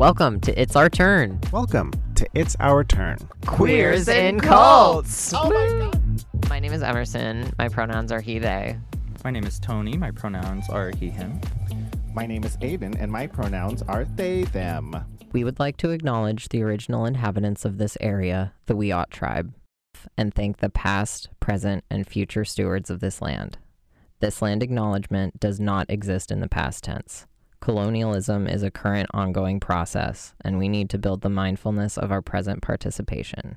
Welcome to It's Our Turn. Welcome to It's Our Turn. Queers in Cults. Oh my god. My name is Emerson. My pronouns are he, they. My name is Tony. My pronouns are he, him. My name is Aydan, and my pronouns are they, them. We would like to acknowledge the original inhabitants of this area, the Wiyot tribe, and thank the past, present, and future stewards of this land. This land acknowledgement does not exist in the past tense. Colonialism is a current ongoing process, and we need to build the mindfulness of our present participation.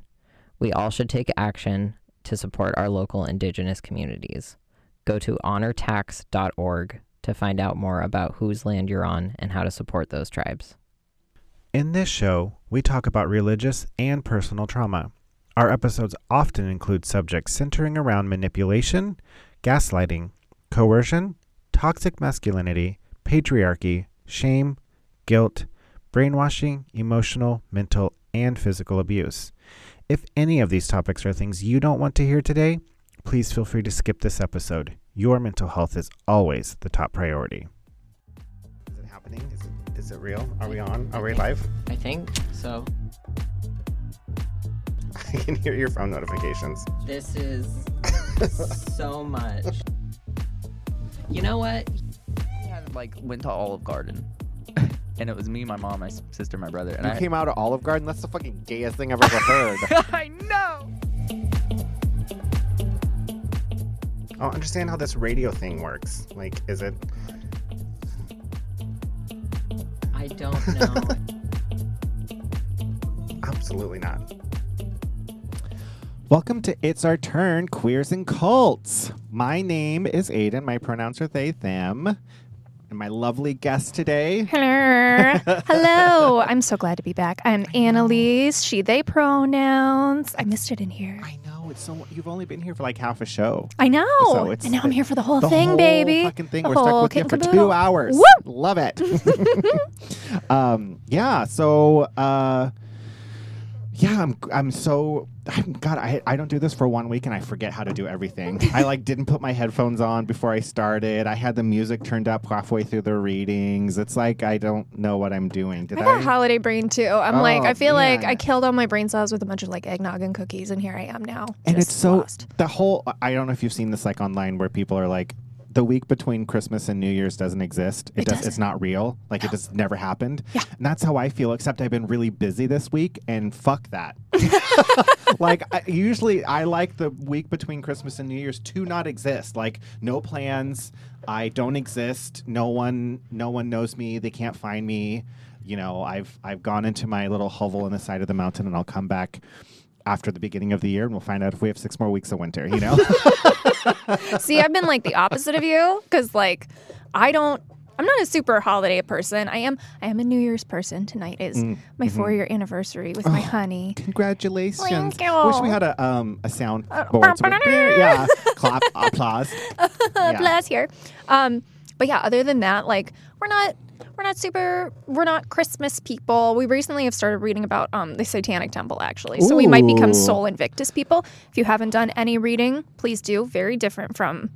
We all should take action to support our local indigenous communities. Go to honortax.org to find out more about whose land you're on and how to support those tribes. In this show, we talk about religious and personal trauma. Our episodes often include subjects centering around manipulation, gaslighting, coercion, toxic masculinity, patriarchy, shame, guilt, brainwashing, emotional, mental, and physical abuse. If any of these topics are things you don't want to hear today, please feel free to skip this episode. Your mental health is always the top priority. Is it happening? Is it, is it real? Are we on? Are we live? I think so. I can hear your phone notifications. This is so much. You know what? We had, like went to Olive Garden, and it was me, my mom, my s- sister, my brother, and You I. came out of Olive Garden? That's the fucking gayest thing I've ever heard. I know. I don't understand how this radio thing works. Like, is it. I don't know. Absolutely not. Welcome to It's Our Turn Queers and Cults. My name is Aydan. My pronouns are they, them. And my lovely guest today. Hello. Hello. I'm so glad to be back. I'm Annelise, she, they pronouns. I missed it in here. I know, it's so. You've only been here for like half a show. I know. So it's and now I'm here for the whole the thing, whole baby. fucking thing. The We're stuck with you for two hours. Woo! Love it. um, yeah. So, uh, yeah, I'm. I'm so. God, I I don't do this for one week and I forget how to do everything. I like didn't put my headphones on before I started. I had the music turned up halfway through the readings. It's like I don't know what I'm doing. Did I I? got holiday brain too. I'm like, Oh, I feel like. I killed all my brain cells with a bunch of like eggnog and cookies, and here I am now. and it's so lost. the whole i don't know if you've seen this like online where people are like the week between christmas and new year's doesn't exist. It, It does it's not real. Like it just never happened. Yeah. and that's how i feel except i've been really busy this week and fuck that. Like I, usually i like the week between christmas and new year's to not exist. Like no plans. I don't exist. No one no one knows me. They can't find me. You know i've i've gone into my little hovel on the side of the mountain and i'll come back after the beginning of the year and we'll find out if we have six more weeks of winter you know See, I've been like the opposite of you because like I don't. I'm not a super holiday person. I am. I am a New Year's person. Tonight is Mm, my mhm. four year anniversary with my honey. congratulations Thank wish we had a um a sound Uh, board yeah clap applause Yeah. Bless here. Um, but yeah, other than that, like we're not we're not super we're not Christmas people. We recently have started reading about um the Satanic Temple actually. So we might become Ooh. Sol Invictus people. If you haven't done any reading, please do. Very different from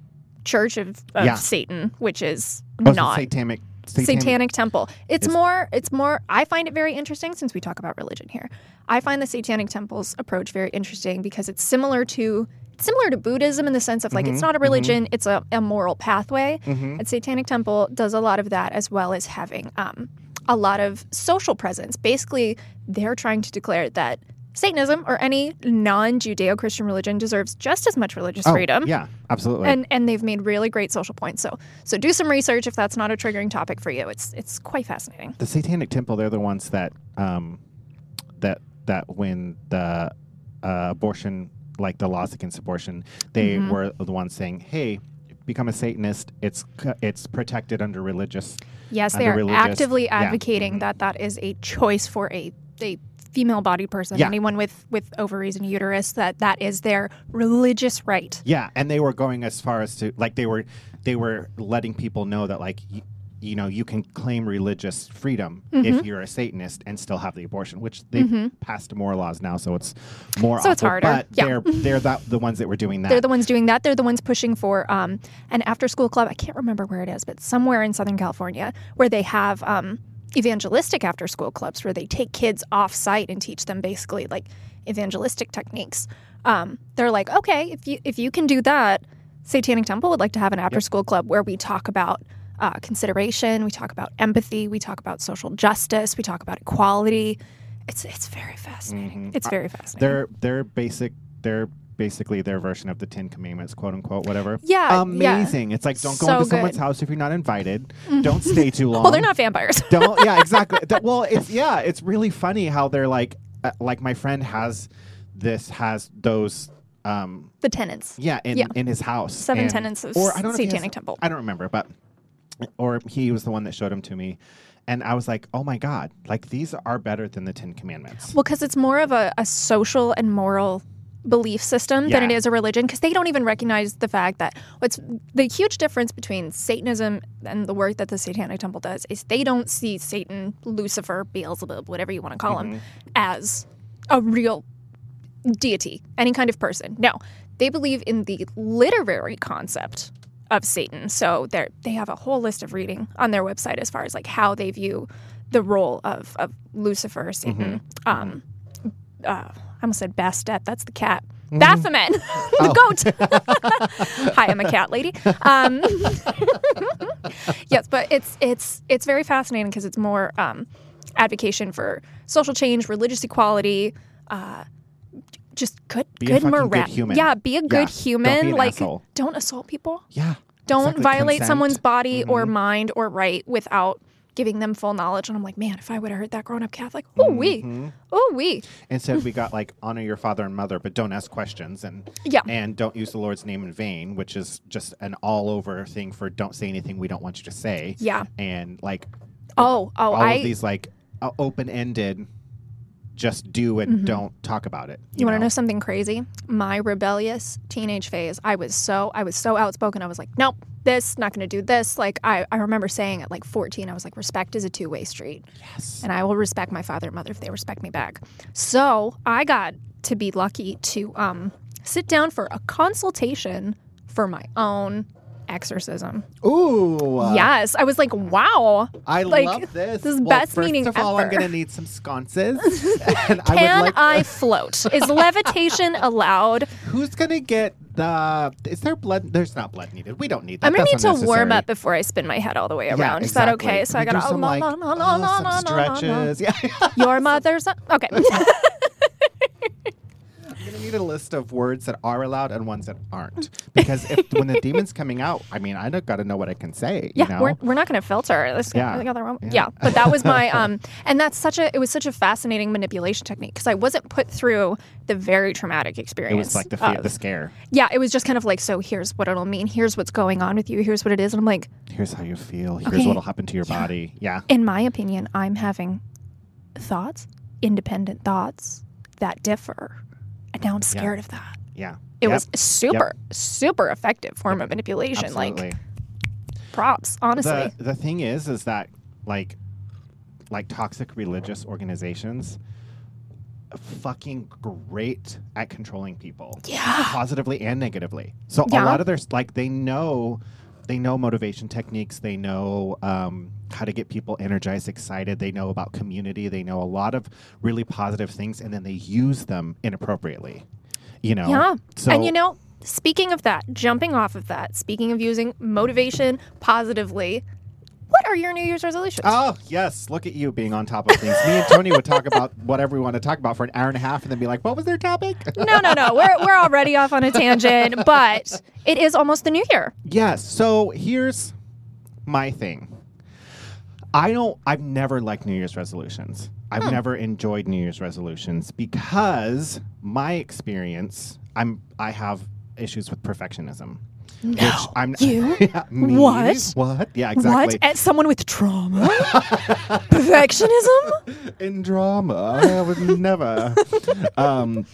Church of, of Yeah. Satan, which is Oh, so not satanic satanic, temple. It's It's- more it's more I find it very interesting since we talk about religion here. I find the satanic temple's approach very interesting because it's similar to similar to Buddhism in the sense of like it's Mhm, not a religion, it's a, a moral pathway. Mhm. And Satanic Temple does a lot of that as well as having um, a lot of social presence. Basically, they're trying to declare that Satanism or any non-Judeo-Christian religion deserves just as much religious Oh, freedom. yeah absolutely And and they've made really great social points. So so do some research if that's not a triggering topic for you. It's it's quite fascinating. the satanic temple they're the ones that um that that when the uh, abortion like the laws against abortion they Mhm. were the ones saying hey become a satanist it's it's protected under religious Yes, Under they are religious- actively advocating mhm. that that is a choice for a a female bodied person, Yeah. anyone with with ovaries and uterus, that that is their religious right. yeah and they were going as far as to like they were they were letting people know that like you know you can claim religious freedom Mhm. if you're a satanist and still have the abortion which they've Mhm. passed more laws now so it's more So it's harder. but Yeah. they're they're that, the ones that were doing that They're the ones doing that. They're the ones pushing for um, an after school club. I can't remember where it is, but somewhere in Southern California where they have um, evangelistic after school clubs where they take kids off site and teach them basically like evangelistic techniques. Um, they're like, okay, if you if you can do that, Satanic Temple would like to have an after school club where we talk about uh, consideration, we talk about empathy, we talk about social justice, we talk about equality. It's it's very fascinating. Mhm. It's very fascinating. They're they're basic. They're basically their version of the Ten Commandments, quote unquote, whatever. yeah, yeah. Amazing. It's like don't go So into someone's house if you're not invited. Don't stay too long. Well, they're not vampires. don't yeah exactly That- well it's yeah it's really funny how they're like uh, like my friend has this has those um the tenets. yeah in Yeah. in his house Seven and- tenets of or I don't know if he has- Satanic Temple. I don't remember but or he was the one that showed them to me and I was like oh my god like these are better than the Ten Commandments Well, because it's more of a, a social and moral belief system than it is a religion, because they don't even recognize the fact that what's the huge difference between Satanism and the work that the Satanic Temple does is they don't see Satan, Lucifer, Beelzebub, whatever you want to call him, Mhm. as a real deity, any kind of person. No, they believe in the literary concept of Satan. So they they have a whole list of reading on their website as far as like how they view the role of, of Lucifer, Satan. Um, uh, I almost said Bastet. That's the cat. Baphomet, the goat. Hi, I'm a cat lady. Um, yes, but it's it's it's very fascinating because it's more um, advocation for social change, religious equality, uh, just good Be good morale. Yeah, be a good Yeah, don't human. an like asshole. don't assault people. yeah Don't exactly. violate Consent. someone's body or Mhm. mind or right without giving them full knowledge. And I'm like, man, if I would have heard that growing up Catholic, oh we, oh we, Instead, we got like honor your father and mother, but don't ask questions and yeah. and don't use the Lord's name in vain, which is just an all over thing for don't say anything we don't want you to say. Yeah. And like Oh, oh, all I. of these like uh, open ended, just do and Mhm. don't talk about it. You want to know something crazy? My rebellious teenage phase, I was so I was so outspoken. I was like, nope, this not going to do this. Like I, I remember saying at like 14, I was like, respect is a two way street, Yes. and I will respect my father and mother if they respect me back. So I got to be lucky to um, sit down for a consultation for my own exorcism. Ooh. yes, I was like, wow. I like, love this. this is well, best first meeting of all, I'm gonna need some sconces. and I Can would like. I float? Is levitation allowed? who's gonna get the? Is there blood? There's not blood needed. We don't need that. I'm gonna need to warm up before I spin my head all the way Yeah, around. Is that okay? So I do gotta some, oh, like, oh, some stretches. Yeah. Your mother's okay. Gonna need a list of words that are allowed and ones that aren't, because if when the demon's coming out, I mean, I got to know what I can say. yeah, you know? we're, we're not gonna filter this. Yeah. Yeah. Yeah. but that was my um, and that's such a it was such a fascinating manipulation technique because I wasn't put through the very traumatic experience. it was like the fear, of- the scare. yeah, it was just kind of like so. Here's what it'll mean. Here's what's going on with you. Here's what it is. And I'm like, Here's how you feel. Here's Okay. what'll happen to your body. Yeah. in my opinion, I'm having thoughts, independent thoughts that differ, and now I'm scared of that. Yeah. It Yep. was super, super effective form of manipulation. Absolutely. Like props, honestly. the the thing is, is that like, like toxic religious organizations, fucking great at controlling people, yeah. positively and negatively. So a lot of their like they know, they know motivation techniques. They know um, how to get people energized, excited. They know about community. They know a lot of really positive things, and then they use them inappropriately. You know. Yeah. So and you know, speaking of that, jumping off of that, speaking of using motivation positively, what are your New Year's resolutions? Oh, yes. Look at you being on top of things. Me and Tony would talk about whatever we want to talk about for an hour and a half and then be like, what was their topic? no, no, no. We're, we're already off on a tangent, but it is almost the new year. yes. So here's my thing. I don't, I've never liked New Year's resolutions. I've Hmm. never enjoyed New Year's resolutions because my experience, I'm, I have issues with perfectionism. Which I'm You? Yeah, me? What? What? Yeah, exactly. What? As someone with trauma? Perfectionism? in drama. I would never. um,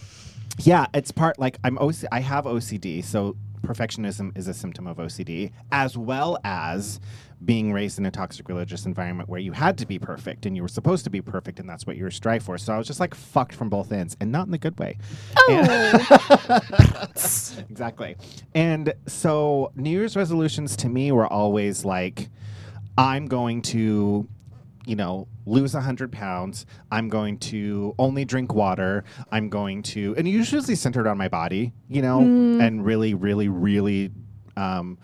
yeah, it's part like I'm OC- I have OCD, so perfectionism is a symptom of OCD, as well as being raised in a toxic religious environment where you had to be perfect and you were supposed to be perfect and that's what you were strive for. So I was just like fucked from both ends and not in the good way. Oh. exactly. And so New Year's resolutions to me were always like, I'm going to you know, lose 100 pounds. I'm going to only drink water. I'm going to, and usually centered on my body, you know, and really, really, really um,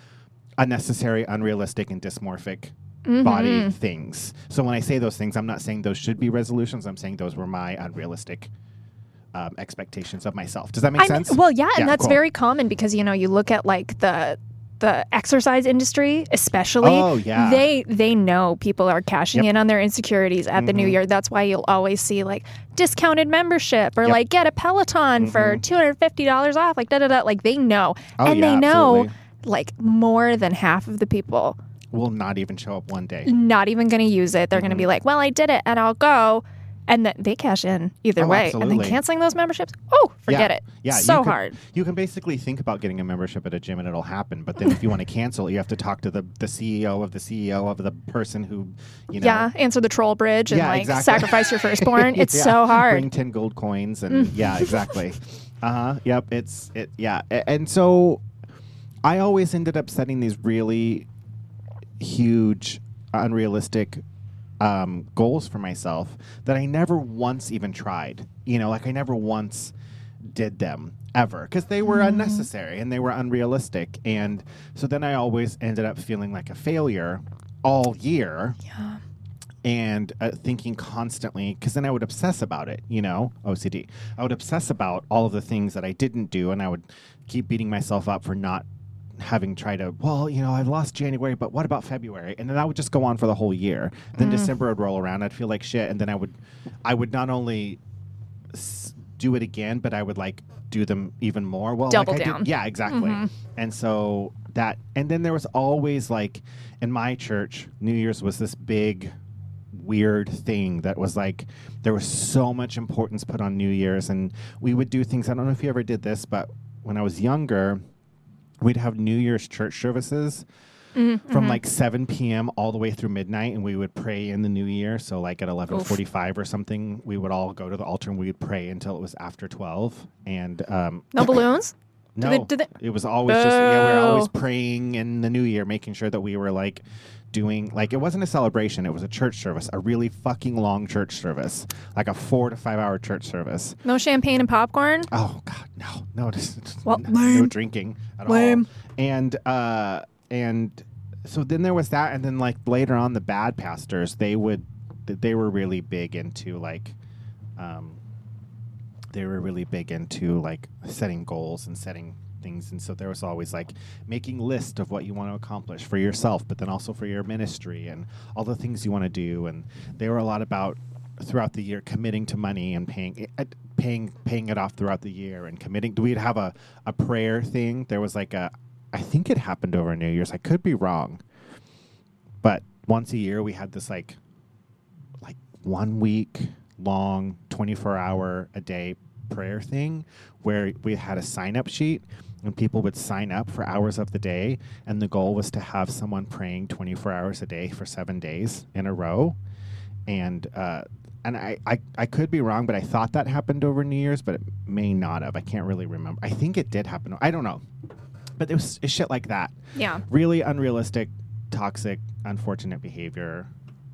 unnecessary, unrealistic, and dysmorphic body things. So when I say those things, I'm not saying those should be resolutions. I'm saying those were my unrealistic um, expectations of myself. Does that make I mean, sense? well, yeah, and that's cool. very common because you know you look at like the the exercise industry, especially. Oh, yeah. They they know people are cashing Yep. in on their insecurities at the new Mhm. year. That's why you'll always see like discounted membership or Yep. like get a Peloton for Mhm. two hundred fifty dollars off. Like da da da. Like they know, Oh, and yeah, they know absolutely. like more than half of the people will not even show up one day. not even going to use it. They're going to be like, well, I did it and I'll go. And then they cash in either Oh, way. And then canceling those memberships, oh, forget Yeah. it. Yeah, you so hard. You can basically think about getting a membership at a gym and it'll happen. But then if you want to cancel, you have to talk to the, the CEO of the CEO of the person who, you know. yeah, answer the troll bridge and Yeah, like exactly. sacrifice your firstborn. It's Yeah, so hard. Bring 10 gold coins and yeah, exactly. Uh huh. Yep. It's, it, yeah. And so I always ended up setting these really huge, unrealistic um, goals for myself that I never once even tried. You know, like I never once did them ever because they were unnecessary and they were unrealistic. And so then I always ended up feeling like a failure all year yeah. and uh, thinking constantly because then I would obsess about it, you know, OCD. I would obsess about all of the things that I didn't do, and I would keep beating myself up for not having tried to. Well, you know, I lost January, but what about February? And then I would just go on for the whole year. Then December would roll around, I'd feel like shit, and then I would, I would not only s- do it again, but I would like do them even more. Well, Double like I did- down. yeah, exactly. Mhm. And so that, and then there was always like in my church, New Year's was this big, weird thing that was like there was so much importance put on New Year's, and we would do things. I don't know if you ever did this, but when I was younger, we'd have New Year's church services Mm-hmm. from like 7 p.m. all the way through midnight, and we would pray in the new year. So like at 11:45 or something, we would all go to the altar and we would pray until it was after 12. And um, No balloons? No, they- they- it was always just yeah, we were always praying in the new year, making sure that we were like doing like it wasn't a celebration; it was a church service, a really fucking long church service, like a four to five hour church service. No champagne and popcorn? Oh God, no, no, just, just Well, no, no drinking at Lame. all. And uh, and so then there was that, and then like later on, the bad pastors they would they were really big into like, um, they were really big into like setting goals and setting things, and so there was always like making list of what you want to accomplish for yourself, but then also for your ministry and all the things you want to do, and they were a lot about throughout the year committing to money and paying it, uh, paying paying it off throughout the year and committing we'd have a, a prayer thing. There was like a i think it happened over new year's i could be wrong but once a year we had this like like one week long 24 hour a day prayer thing where we had a sign up sheet and people would sign up for hours of the day and the goal was to have someone praying 24 hours a day for seven days in a row and uh, and I, I I could be wrong, but I thought that happened over New Year's, but it may not have. I can't really remember. I think it did happen. I don't know, but it was shit like that. Yeah. Really unrealistic, toxic, unfortunate behavior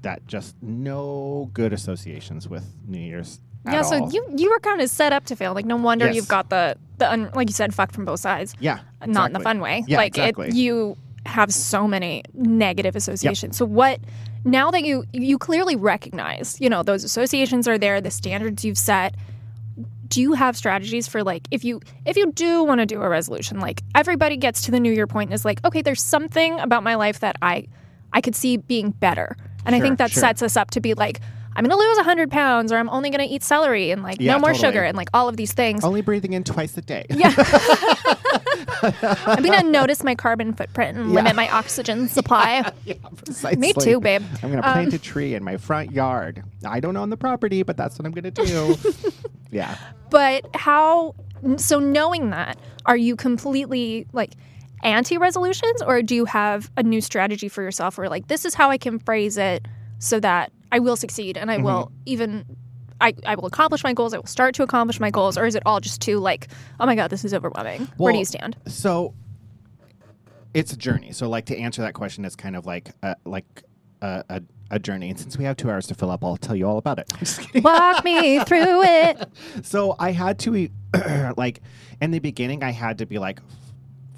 that just no good associations with New Year's. Yeah, so all. you you were kind of set up to fail. Like no wonder Yes. you've got the the un, like you said fucked from both sides. yeah, Not in the fun way. Yeah, like exactly. it you have so many negative associations. So what now that you you clearly recognize, you know, those associations are there, the standards you've set, do you have strategies for like if you if you do want to do a resolution like everybody gets to the new year point and is like okay there's something about my life that i i could see being better and i think that sure. sets us up to be like i'm gonna lose 100 pounds or i'm only gonna eat celery and like Yeah, no more totally. sugar and like all of these things Only breathing in twice a day. yeah i'm gonna notice my carbon footprint and Yeah. limit my oxygen supply yeah, precisely. me too babe I'm going to plant a um, tree in my front yard. I don't own the property, but that's what I'm going to do. yeah. But how? So knowing that, are you completely like anti-resolutions, or do you have a new strategy for yourself where like this is how I can phrase it so that I will succeed and I will Mm-hmm. even. I, I will accomplish my goals. I will start to accomplish my goals, or is it all just too like, oh my god, this is overwhelming? Where do you stand? So it's a journey. So like to answer that question, it's kind of like uh, like a, a, a journey. And since we have two hours to fill up, I'll tell you all about it. Walk me through it. so I had to, like, in the beginning, I had to be like,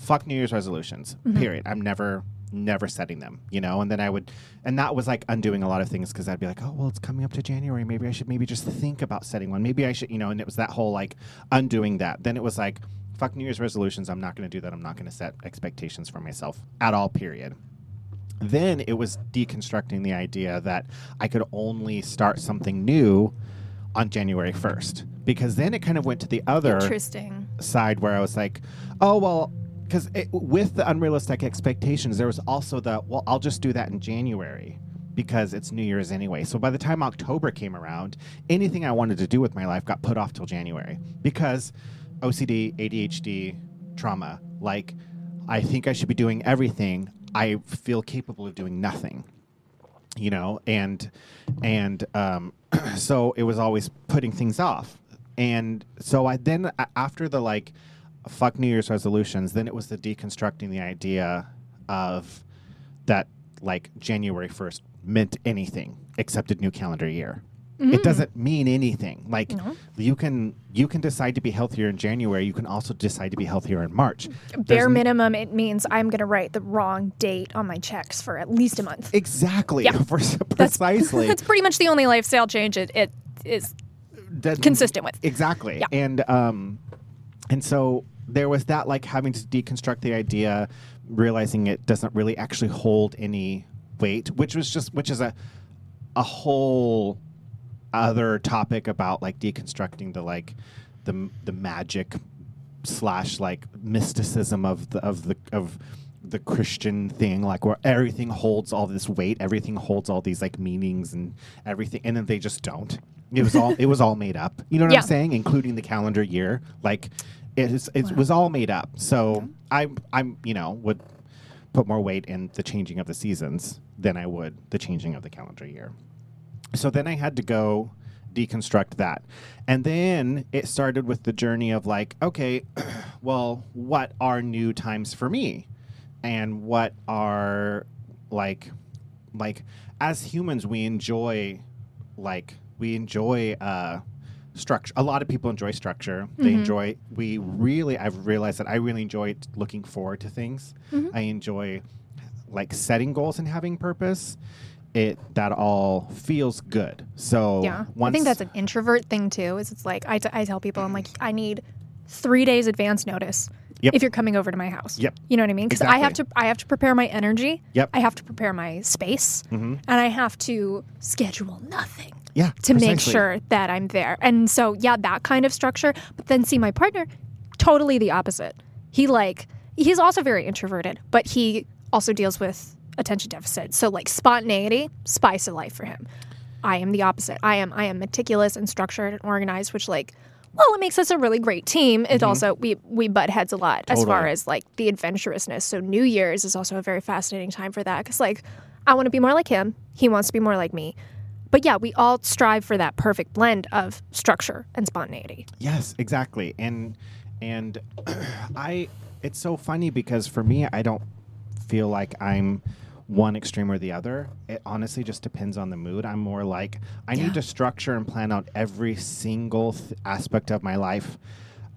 fuck New Year's resolutions, mm-hmm. period. I'm never, never setting them, you know? And then I would, and that was like undoing a lot of things because I'd be like, oh, well, it's coming up to January. Maybe I should maybe just think about setting one. Maybe I should, you know, and it was that whole like undoing that. Then it was like, fuck New Year's resolutions. I'm not going to do that. I'm not going to set expectations for myself at all, period then it was deconstructing the idea that I could only start something new on January 1st. Because then it kind of went to the other Interesting. side where I was like, oh, well, because with the unrealistic expectations, there was also the, well, I'll just do that in January because it's New Year's anyway. So by the time October came around, anything I wanted to do with my life got put off till January because OCD, ADHD, trauma, like, I think I should be doing everything. I feel capable of doing nothing you know and and um so it was always putting things off and so i then after the like fuck new year's resolutions then it was the deconstructing the idea of that like january 1st meant anything except a new calendar year it doesn't mean anything like No. you can you can decide to be healthier in january you can also decide to be healthier in march Bare There's n- minimum, it means I'm going to write the wrong date on my checks for at least a month. exactly Yeah. for, precisely That's pretty much the only lifestyle change it, it is that- consistent with. Exactly. Yeah. And um and so there was that like having to deconstruct the idea, realizing it doesn't really actually hold any weight, which was just which is a a whole other topic about like deconstructing the like the the magic slash like mysticism of the of the of the Christian thing, like where everything holds all this weight, everything holds all these like meanings and everything, and then they just don't. It was all it was all made up. You know what Yeah. I'm saying? Including the calendar year, like it is it was all made up. So I I'm you know would put more weight in the changing of the seasons than I would the changing of the calendar year. So then I had to go deconstruct that. And then it started with the journey of like, okay, well, what are new times for me? And what are like like as humans we enjoy like we enjoy uh structure a lot of people enjoy structure they enjoy we really i've realized that i really enjoy looking forward to things i enjoy like setting goals and having purpose it that all feels good so Yeah. I think that's an introvert thing too. Is it's like I, t- I tell people I'm like I need three days advance notice Yep. if you're coming over to my house. Yep. You know what I mean? Because I have to I have to prepare my energy. Yep. I have to prepare my space, Mhm. and I have to schedule nothing yeah to make sure that I'm there. And so yeah, that kind of structure. But then see my partner, totally the opposite. He like he's also very introverted, but he also deals with attention deficit. So like spontaneity, spice of life for him. I am the opposite. I am I am meticulous and structured and organized, which like well, it makes us a really great team. It mm-hmm. also we we butt heads a lot as far as like the adventurousness. So New Year's is also a very fascinating time for that because like I want to be more like him. He wants to be more like me. But yeah, we all strive for that perfect blend of structure and spontaneity. Yes, exactly. And and I it's so funny because for me I don't feel like I'm one extreme or the other. It honestly just depends on the mood. I'm more like I Yeah. need to structure and plan out every single th- aspect of my life.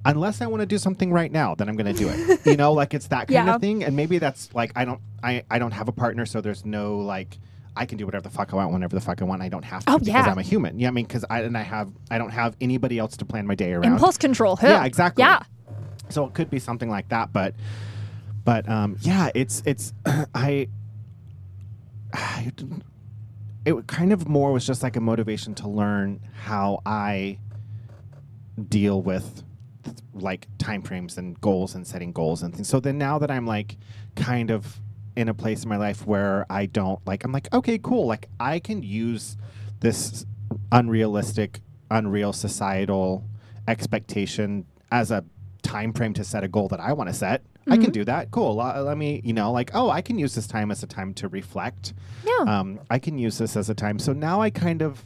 Unless I want to do something right now, then I'm going to do it. you know, like it's that kind Yeah. of thing. And maybe that's like I don't I I don't have a partner, so there's no like I can do whatever the fuck I want whenever the fuck I want. I don't have to Oh, because yeah. I'm a human. Yeah, I mean, because I and I have I don't have anybody else to plan my day around. Impulse control. Who? Yeah, exactly. Yeah. So it could be something like that, but but um, yeah, it's it's I. I didn't- it kind of more was just like a motivation to learn how I deal with like time frames and goals and setting goals and things. So then now that I'm like kind of in a place in my life where I don't like I'm like okay cool like I can use this unrealistic unreal societal expectation as a time frame to set a goal that I want to set. I can do that. Cool. Uh, let me, you know, like, oh, I can use this time as a time to reflect. Yeah. Um, I can use this as a time. So now I kind of,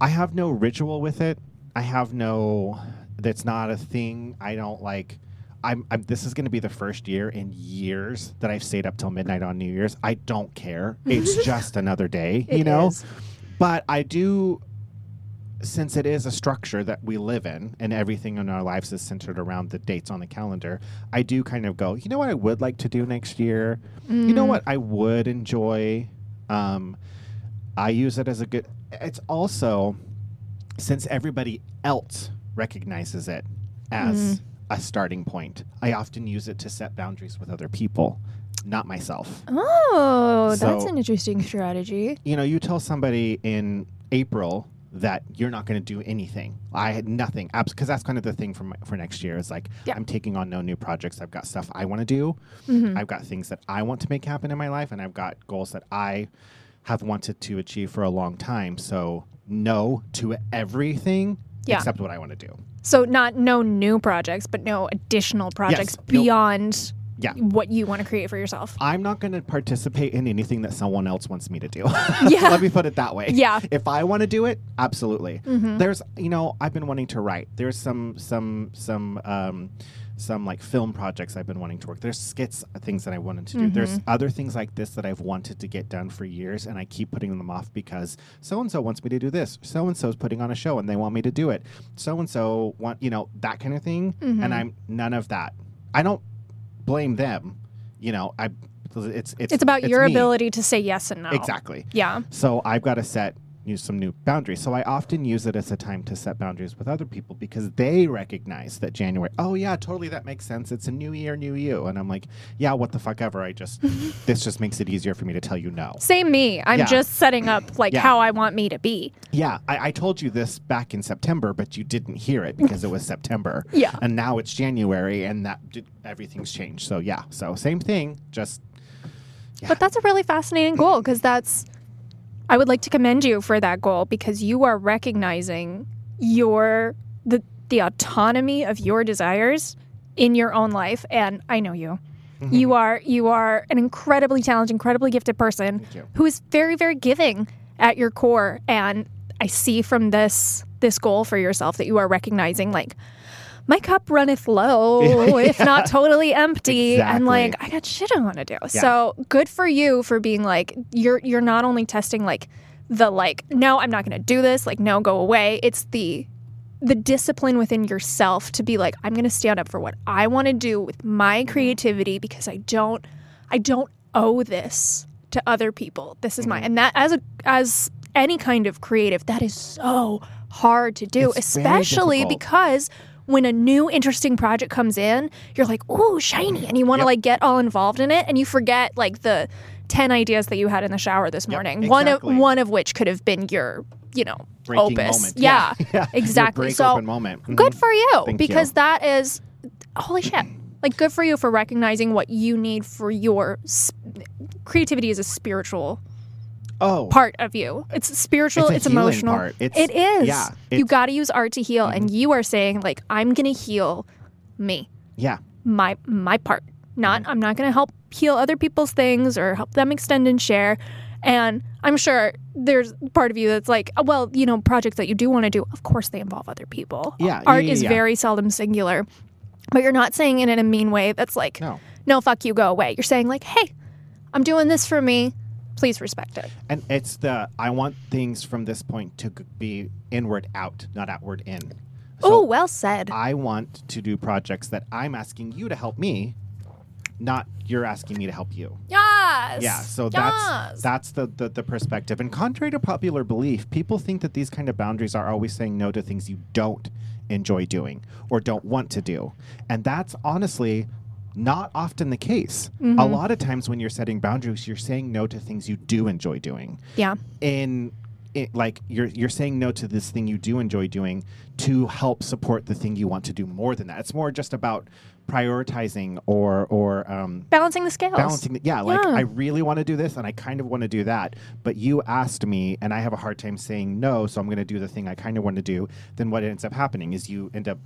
I have no ritual with it. I have no, that's not a thing. I don't like, I'm, I'm this is going to be the first year in years that I've stayed up till midnight on New Year's. I don't care. It's just another day, you It know. is. But I do since it is a structure that we live in and everything in our lives is centered around the dates on the calendar, I do kind of go, you know what I would like to do next year? You know Mm. what I would enjoy? Um, I use it as a good, it's also, since everybody else recognizes it as a starting point, I often use it to set boundaries with other people, not myself Oh, that's an interesting strategy. you know, you tell somebody in April that you're not going to do anything. I had nothing, because that's kind of the thing for my, for next year. Is like Yeah. I'm taking on no new projects. I've got stuff I want to do. Mhm. I've got things that I want to make happen in my life, and I've got goals that I have wanted to achieve for a long time. So no to everything Yeah. except what I want to do. So not no new projects, but no additional projects Nope. beyond Yeah. what you want to create for yourself. I'm not going to participate in anything that someone else wants me to do. Yeah. Let me put it that way. Yeah. If I want to do it, absolutely. Mhm. There's, you know, I've been wanting to write. There's some, some, some, um, some like film projects I've been wanting to work. There's skits, uh, things that I wanted to do. There's Mm-hmm. other things like this that I've wanted to get done for years, and I keep putting them off because so and so wants me to do this. So and so's putting on a show, and they want me to do it. So and so want, you know, that kind of thing. Mhm. And I'm none of that. I don't blame them. You know, I. It's it's It's about your me. ability to say yes and no. Exactly. Yeah. So I've got to set use some new boundaries. So I often use it as a time to set boundaries with other people because they recognize that January, oh yeah, totally that makes sense. It's a new year, new you. And I'm like, yeah, what the fuck ever. I just this just makes it easier for me to tell you no. Same me. I'm Yeah. just setting up like Yeah. how I want me to be. Yeah, I, I told you this back in September, but you didn't hear it because it was September. Yeah. And now it's January and that did, everything's changed. So yeah. So same thing, just yeah. But that's a really fascinating goal because that's, I would like to commend you for that goal because you are recognizing your, the, the autonomy of your desires in your own life. And I know you. Mm-hmm. You are you are an incredibly talented, incredibly gifted person who is very, very giving at your core. And I see from this this goal for yourself that you are recognizing like my cup runneth low, if not totally empty. And like I got shit I want to do. So good for you for being like you're you're not only testing like the like, no, I'm not gonna do this, like no, go away. It's the the discipline within yourself to be like i'm going to stand up for what i want to do with my mm-hmm. creativity because i don't i don't owe this to other people. This is mine mm-hmm. and that as a as any kind of creative that is so hard to do It's especially because when a new interesting project comes in you're like oh shiny and you want to Yep. like get all involved in it and you forget like the 10 ideas that you had in the shower this Yep, morning one of one of which could have been your you know breaking opus moment. yeah, yeah. Exactly so open moment. good mm-hmm. for you Thank because you. that is holy shit like good for you for recognizing what you need for your s- creativity is a spiritual oh. part of you. It's spiritual It's it's, emotional. part. It's- it is. yeah, you got to use art to heal and mm-hmm. you are saying like i'm gonna heal me. Yeah. my my part. Not i'm not going to help heal other people's things or help them extend and share. And i'm sure there's part of you that's like "Oh, well you know projects that you do want to do of course they involve other people. Yeah, art yeah, is yeah. very seldom singular. But you're not saying it in a mean way that's like No. no fuck you go away. You're saying like hey i'm doing this for me please respect it And it's the I want things from this point to be inward out, not outward in. oh well said I want to do projects that I'm asking you to help me, not you're asking me to help you. yes Yeah, so yes. that's that's the, the the perspective. And contrary to popular belief, people think that these kind of boundaries are always saying no to things you don't enjoy doing or don't want to do. And that's honestly not often the case. A lot of times when you're setting boundaries, you're saying no to things you do enjoy doing. yeah In it, like you're you're saying no to this thing you do enjoy doing to help support the thing you want to do more than that. It's more just about prioritizing or or um, balancing the scales balancing the, yeah like Yeah. i really want to do this and i kind of want to do that but you asked me and i have a hard time saying no so i'm going to do the thing i kind of want to do then what ends up happening is you end up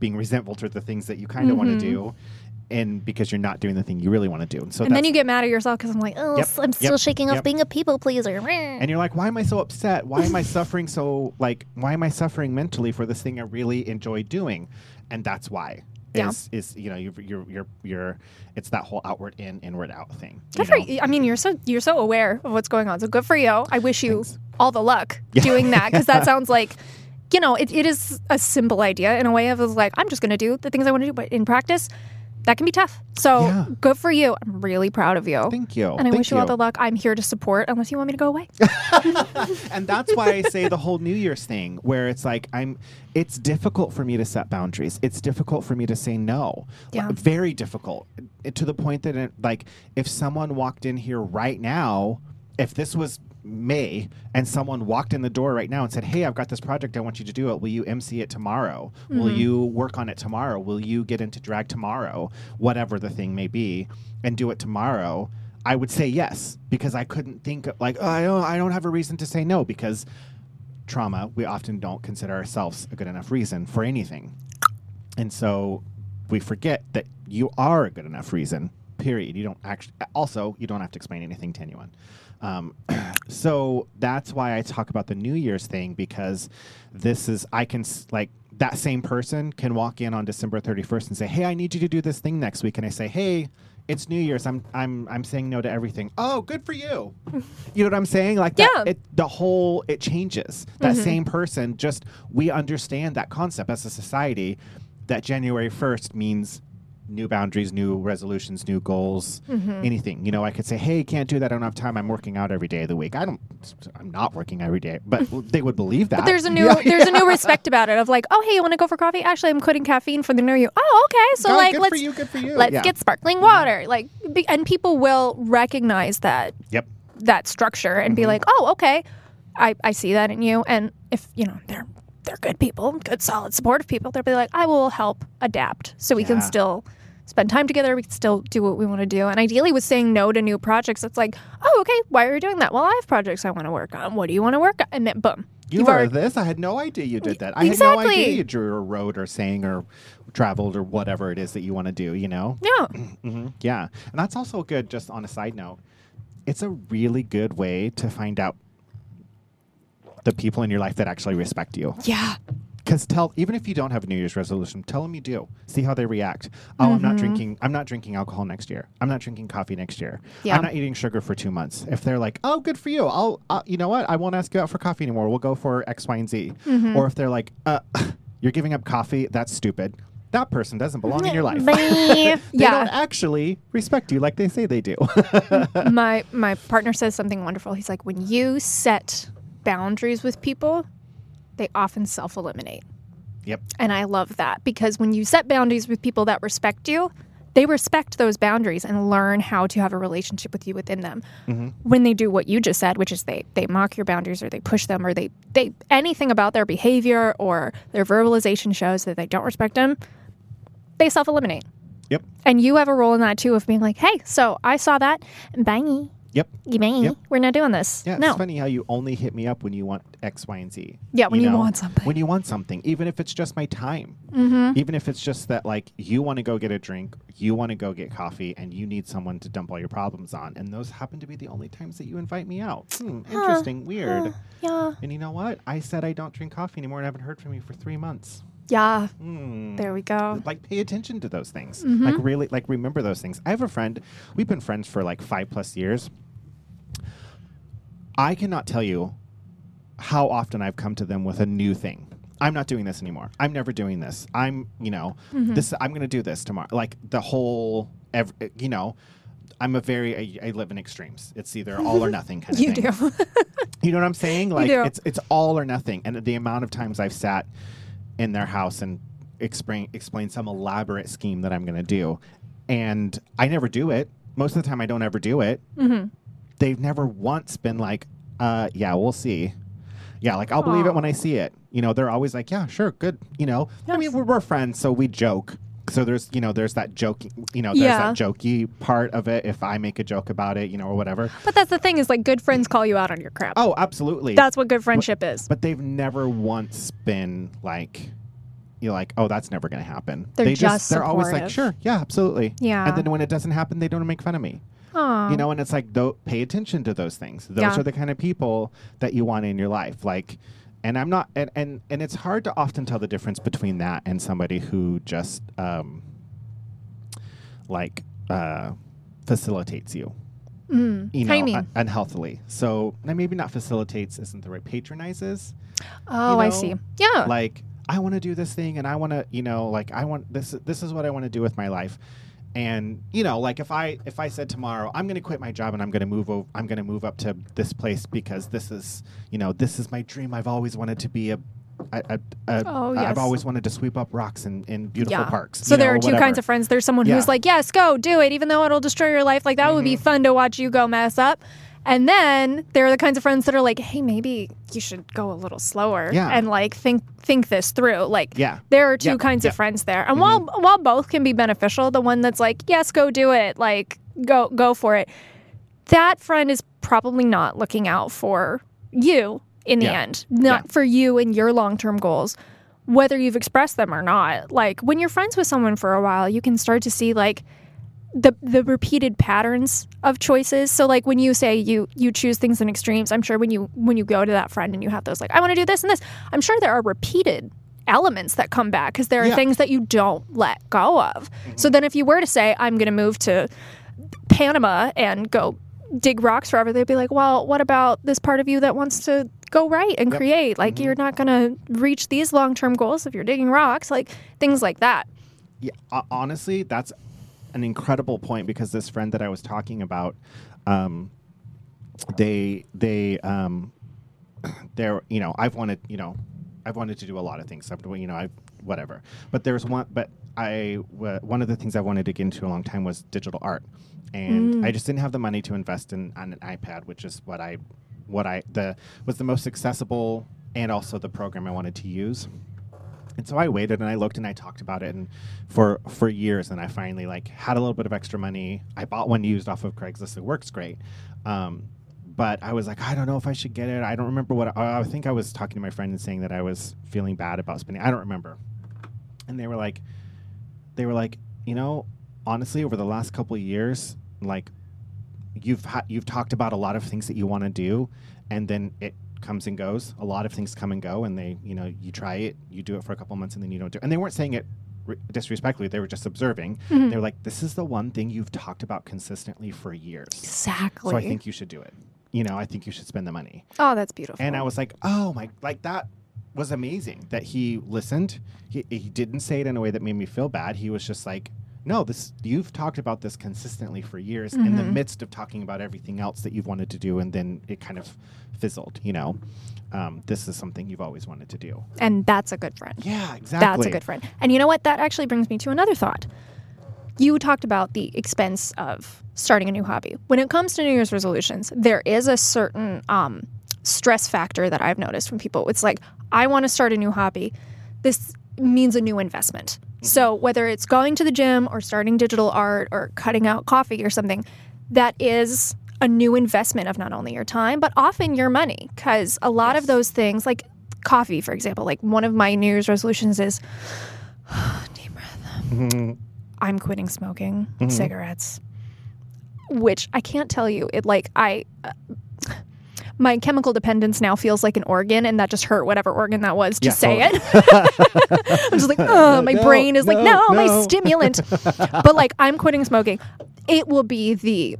being resentful toward the things that you kind of want to do and because you're not doing the thing you really want to do and so and then you get mad at yourself because i'm like oh Yep, i'm still yep, shaking off yep. being a people pleaser and you're like why am i so upset why am i suffering so like why am i suffering mentally for this thing i really enjoy doing and that's why Yeah. is is you know you're you're you're, you're it's that whole outward in inward out thing. Good for you. I mean, you're so you're so aware of what's going on. So good for you. I wish you Thanks. all the luck Yeah. doing that because that sounds like, you know, it, it is a simple idea in a way of like I'm just going to do the things I want to do, but in practice, that can be tough. So Yeah. good for you. I'm really proud of you. Thank you. and I Thank wish you all the luck. I'm here to support unless you want me to go away. and that's why I say the whole New Year's thing, where it's like I'm. It's difficult for me to set boundaries. It's difficult for me to say no. Yeah. Very difficult to the point that, it, like, if someone walked in here right now, if this was May and someone walked in the door right now and said, "Hey, I've got this project. I want you to do it. Will you MC it tomorrow? Will mm. you work on it tomorrow? Will you get into drag tomorrow? Whatever the thing may be, and do it tomorrow." I would say yes because I couldn't think of, like oh, I don't I don't have a reason to say no because trauma we often don't consider ourselves a good enough reason for anything. And so we forget that you are a good enough reason. Period. You don't actually also you don't have to explain anything to anyone. Um, so that's why I talk about the New Year's thing because this is I can like that same person can walk in on December 31st and say, "Hey, I need you to do this thing next week," and I say, "Hey." It's New Year's. I'm I'm I'm saying no to everything. Oh, good for you. You know what I'm saying? Like that, Yeah. it, the whole it changes. That same person just we understand that concept as a society that January 1st means new boundaries, new resolutions, new goals, anything. You know, I could say, "Hey, can't do that. I don't have time. I'm working out every day of the week." I don't I'm not working every day, but they would believe that. But there's a new Yeah, there's a new respect about it of like, oh hey, you want to go for coffee? Actually, I'm quitting caffeine for the new year. Oh okay, so like let's for you, good for you. let's Yeah. get sparkling water. Like, be, and people will recognize that Yep. that structure and Mm-hmm. be like, oh okay, I I see that in you. And if you know they're they're good people, good solid supportive people, they'll be like, I will help adapt so we can still spend time together. We can still do what we want to do. And ideally, with saying no to new projects, it's like, oh okay, why are you doing that? Well, I have projects I want to work on. What do you want to work on? And then boom. You already- this. I had no idea you did that. I had no idea you drew or wrote or sang or traveled or whatever it is that you want to do. You know. Yeah. hmm Yeah, and that's also good. Just on a side note, it's a really good way to find out the people in your life that actually respect you. Yeah. Because tell even if you don't have a New Year's resolution, tell them you do. See how they react. Oh, I'm not drinking. I'm not drinking alcohol next year. I'm not drinking coffee next year. Yeah. I'm not eating sugar for two months. If they're like, oh, good for you. I'll. Uh, you know what? I won't ask you out for coffee anymore. We'll go for X, Y, and Z. Or if they're like, uh, you're giving up coffee. That's stupid. That person doesn't belong in your life. they yeah. don't actually respect you like they say they do. my my partner says something wonderful. He's like, when you set boundaries with people, they often self eliminate. yep. And I love that because when you set boundaries with people that respect you, they respect those boundaries and learn how to have a relationship with you within them. Mm-hmm. When they do what you just said, which is they they mock your boundaries or they push them or they they anything about their behavior or their verbalization shows that they don't respect them, they self eliminate. Yep. And you have a role in that too of being like, hey, so I saw that. Bye. Yep. Bye. Yep. We're not doing this. Yeah, no. it's funny how you only hit me up when you want X, Y, and Z. Yeah, when you want something. When you want something, even if it's just my time. Mm-hmm. Even if it's just that, like, you want to go get a drink, you want to go get coffee, and you need someone to dump all your problems on. And those happen to be the only times that you invite me out. Hmm, interesting, weird. Yeah. And you know what? I said I don't drink coffee anymore and I haven't heard from you for three months. Yeah. Hmm. There we go. Like, pay attention to those things. Mm-hmm. Like, really, like, remember those things. I have a friend, we've been friends for like five plus years. I cannot tell you how often I've come to them with a new thing. I'm not doing this anymore. I'm never doing this. I'm, you know, Mm-hmm. this. I'm going to do this tomorrow. Like the whole, ev- you know, I'm a very. I, I live in extremes. It's either all or nothing kind of You thing. do. You know what I'm saying? Like do. it's it's all or nothing. And the amount of times I've sat in their house and explain explain some elaborate scheme that I'm going to do, and I never do it. Most of the time, I don't ever do it. mm-hmm. They've never once been like, uh, "Yeah, we'll see." Yeah, like I'll believe it when I see it. You know, they're always like, "Yeah, sure, good." You know, I mean, we're, we're friends, so we joke. So there's, you know, there's that joking, you know, there's Yeah. that jokey part of it. If I make a joke about it, you know, or whatever. But that's the thing is like good friends call you out on your crap. Oh, absolutely. That's what good friendship is. but they've never once been like you're like oh that's never going to happen They're they just they're always like sure yeah absolutely Yeah. and then when it doesn't happen they don't make fun of me Aw. you know and it's like though pay attention to those things those Yeah. are the kind of people that you want in your life like and I'm not, and, and and it's hard to often tell the difference between that and somebody who just um, like uh, facilitates you. Mm. You know, do you un- unhealthily. So now maybe not facilitates isn't the right patronizes. oh, I know, see. Yeah. like I want to do this thing and I want to, you know, like I want this this is what I want to do with my life. And you know, like if I if I said tomorrow I'm going to quit my job and I'm going to move over, I'm going to move up to this place because this is, you know, this is my dream. I've always wanted to be a a, a, a Oh, I've always wanted to sweep up rocks in, in beautiful yeah. parks. So there know, are two whatever. kinds of friends. There's someone Yeah. who's like, "Yes, go do it," even though it'll destroy your life. Like that would be Mhm. fun to watch you go mess up. And then there are the kinds of friends that are like, "Hey, maybe you should go a little slower Yeah. and like think think this through." Like Yeah. there are two Yep, kinds yep. of friends there. And mm-hmm. while while both can be beneficial, the one that's like, "Yes, go do it." Like go go for it. That friend is probably not looking out for you in the Yeah. end. Not Yeah. for you and your long-term goals whether you've expressed them or not. Like when you're friends with someone for a while, you can start to see like the the repeated patterns of choices. So like when you say you you choose things in extremes, I'm sure when you when you go to that friend and you have those like I want to do this and this, I'm sure there are repeated elements that come back because there are Yeah. things that you don't let go of. Mm-hmm. So then if you were to say I'm going to move to Panama and go dig rocks forever, they'd be like, well, what about this part of you that wants to go right and Yep. create? Like, mm-hmm. you're not going to reach these long term goals if you're digging rocks, like things like that. Yeah, honestly, that's an incredible point because this friend that I was talking about, um, they they um, they're you know I've wanted you know I've wanted to do a lot of things. I've you know I whatever, but there's one but I w- one of the things I wanted to get into a long time was digital art, and I just didn't have the money to invest in on an iPad, which is what I what I the was the most accessible and also the program I wanted to use. And so I waited and I looked and I talked about it and for for years and I finally like had a little bit of extra money. I bought one used off of Craigslist. It works great. Um, but I was like, I don't know if I should get it. I don't remember what I, I think I was talking to my friend and saying that I was feeling bad about spending. I don't remember. And they were like, they were like, you know, honestly, over the last couple of years, like you've ha- you've talked about a lot of things that you want to do, and then it comes and goes. A lot of things come and go, and they, you know, you try it, you do it for a couple months, and then you don't do. it. And they weren't saying it re- disrespectfully; they were just observing. Mhm. They were like, "This is the one thing you've talked about consistently for years, Exactly. so I think you should do it. You know, I think you should spend the money." oh, that's beautiful. And I was like, "Oh my!" Like that was amazing that he listened. He he didn't say it in a way that made me feel bad. He was just like, "No, this you've talked about this consistently for years in the Mhm. midst of talking about everything else that you've wanted to do, and then it kind of fizzled. You know, um, this is something you've always wanted to do. and that's a good friend. Yeah, exactly. That's a good friend. And you know what? That actually brings me to another thought. You talked about the expense of starting a new hobby. When it comes to New Year's resolutions, there is a certain um, stress factor that I've noticed from people. It's like, I want to start a new hobby. This means a new investment. So whether it's going to the gym or starting digital art or cutting out coffee or something, that is a new investment of not only your time, but often your money. Because a lot of those things, like coffee, for example, like one of my New Year's resolutions is deep breath. Mhm. I'm quitting smoking Mhm. cigarettes, which I can't tell you. It like I. Uh, my chemical dependence now feels like an organ, and that just hurt whatever organ that was to Yeah, say totally. it. I'm just like, oh, my No, brain is like, no, no, my stimulant. but like, I'm quitting smoking. It will be the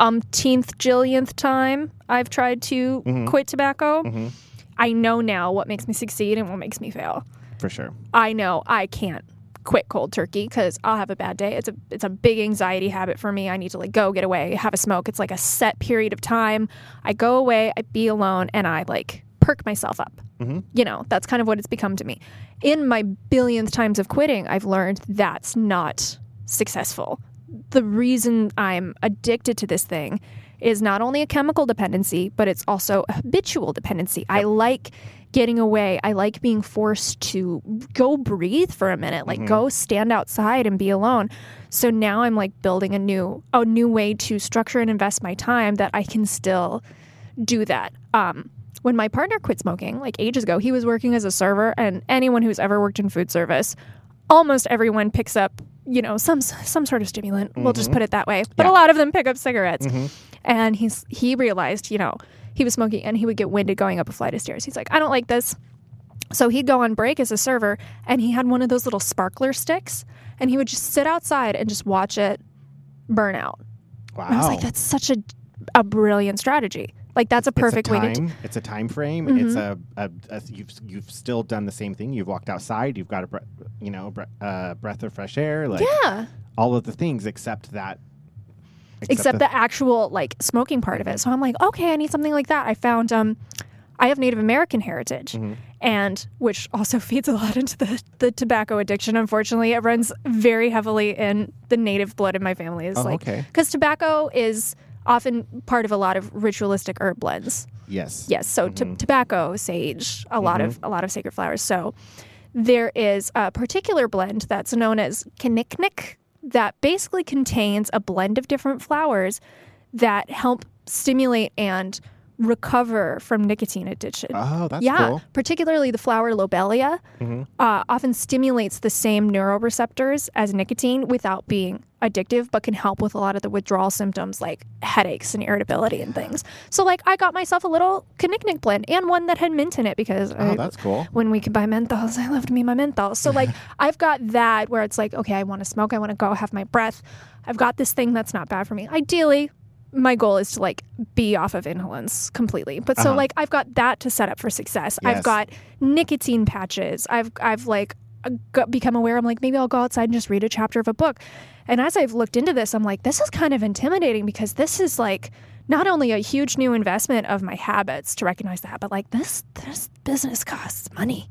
umpteenth jillionth time I've tried to Mhm. quit tobacco. Mhm. I know now what makes me succeed and what makes me fail. For sure. I know I can't quit cold turkey because I'll have a bad day. It's a it's a big anxiety habit for me. I need to like go get away, have a smoke. It's like a set period of time. I go away, I be alone, and I like perk myself up. Mhm. You know, that's kind of what it's become to me. In my billionth times of quitting, I've learned that's not successful. The reason I'm addicted to this thing is not only a chemical dependency, but it's also a habitual dependency. I like getting away. I like being forced to go breathe for a minute, like go stand outside and be alone. So now I'm like building a new a new way to structure and invest my time that I can still do that. Um, when my partner quit smoking, like ages ago, he was working as a server, and anyone who's ever worked in food service almost everyone picks up, you know, some some sort of stimulant. We'll just Mhm. put it that way. But Yeah. a lot of them pick up cigarettes. Mhm. And he's he realized, you know, he was smoking and he would get winded going up a flight of stairs. He's like, I don't like this. So he'd go on break as a server and he had one of those little sparkler sticks and he would just sit outside and just watch it burn out. Wow. And I was like, that's such a a brilliant strategy. Like that's a perfect it's a way to time, It's a time frame. Mhm. It's a, a, a you've you've still done the same thing. You've walked outside. You've got a bre- you know bre- uh, breath of fresh air. Like Yeah. all of the things except that. Except the actual like smoking part of it. So I'm like, okay, I need something like that. I found um I have Native American heritage Mhm. and which also feeds a lot into the, the tobacco addiction, unfortunately. It runs very heavily in the native blood in my family. Is Oh, like okay. because tobacco is often part of a lot of ritualistic herb blends. Yes. Yes, so to- Mhm. tobacco, sage, a lot of a lot of sacred flowers. So there is a particular blend that's known as kinnicknick that basically contains a blend of different flowers that help stimulate and recover from nicotine addiction. Oh, that's yeah, cool. particularly the flower lobelia Mhm. uh, often stimulates the same neuroreceptors as nicotine without being addictive, but can help with a lot of the withdrawal symptoms like headaches and irritability and things. So, like, I got myself a little Knick blend and one that had mint in it because Oh, I, that's cool. when we could buy menthols, I loved me my menthols. So, like, I've got that where it's like, okay, I want to smoke, I want to go have my breath. I've got this thing that's not bad for me. Ideally, my goal is to like be off of inhalants completely. But so Uh-huh. like I've got that to set up for success. Yes. I've got nicotine patches. I've I've like uh, got, become aware. I'm like maybe I'll go outside and just read a chapter of a book. And as I've looked into this, I'm like this is kind of intimidating because this is like not only a huge new investment of my habits to recognize that, but like this this business costs money.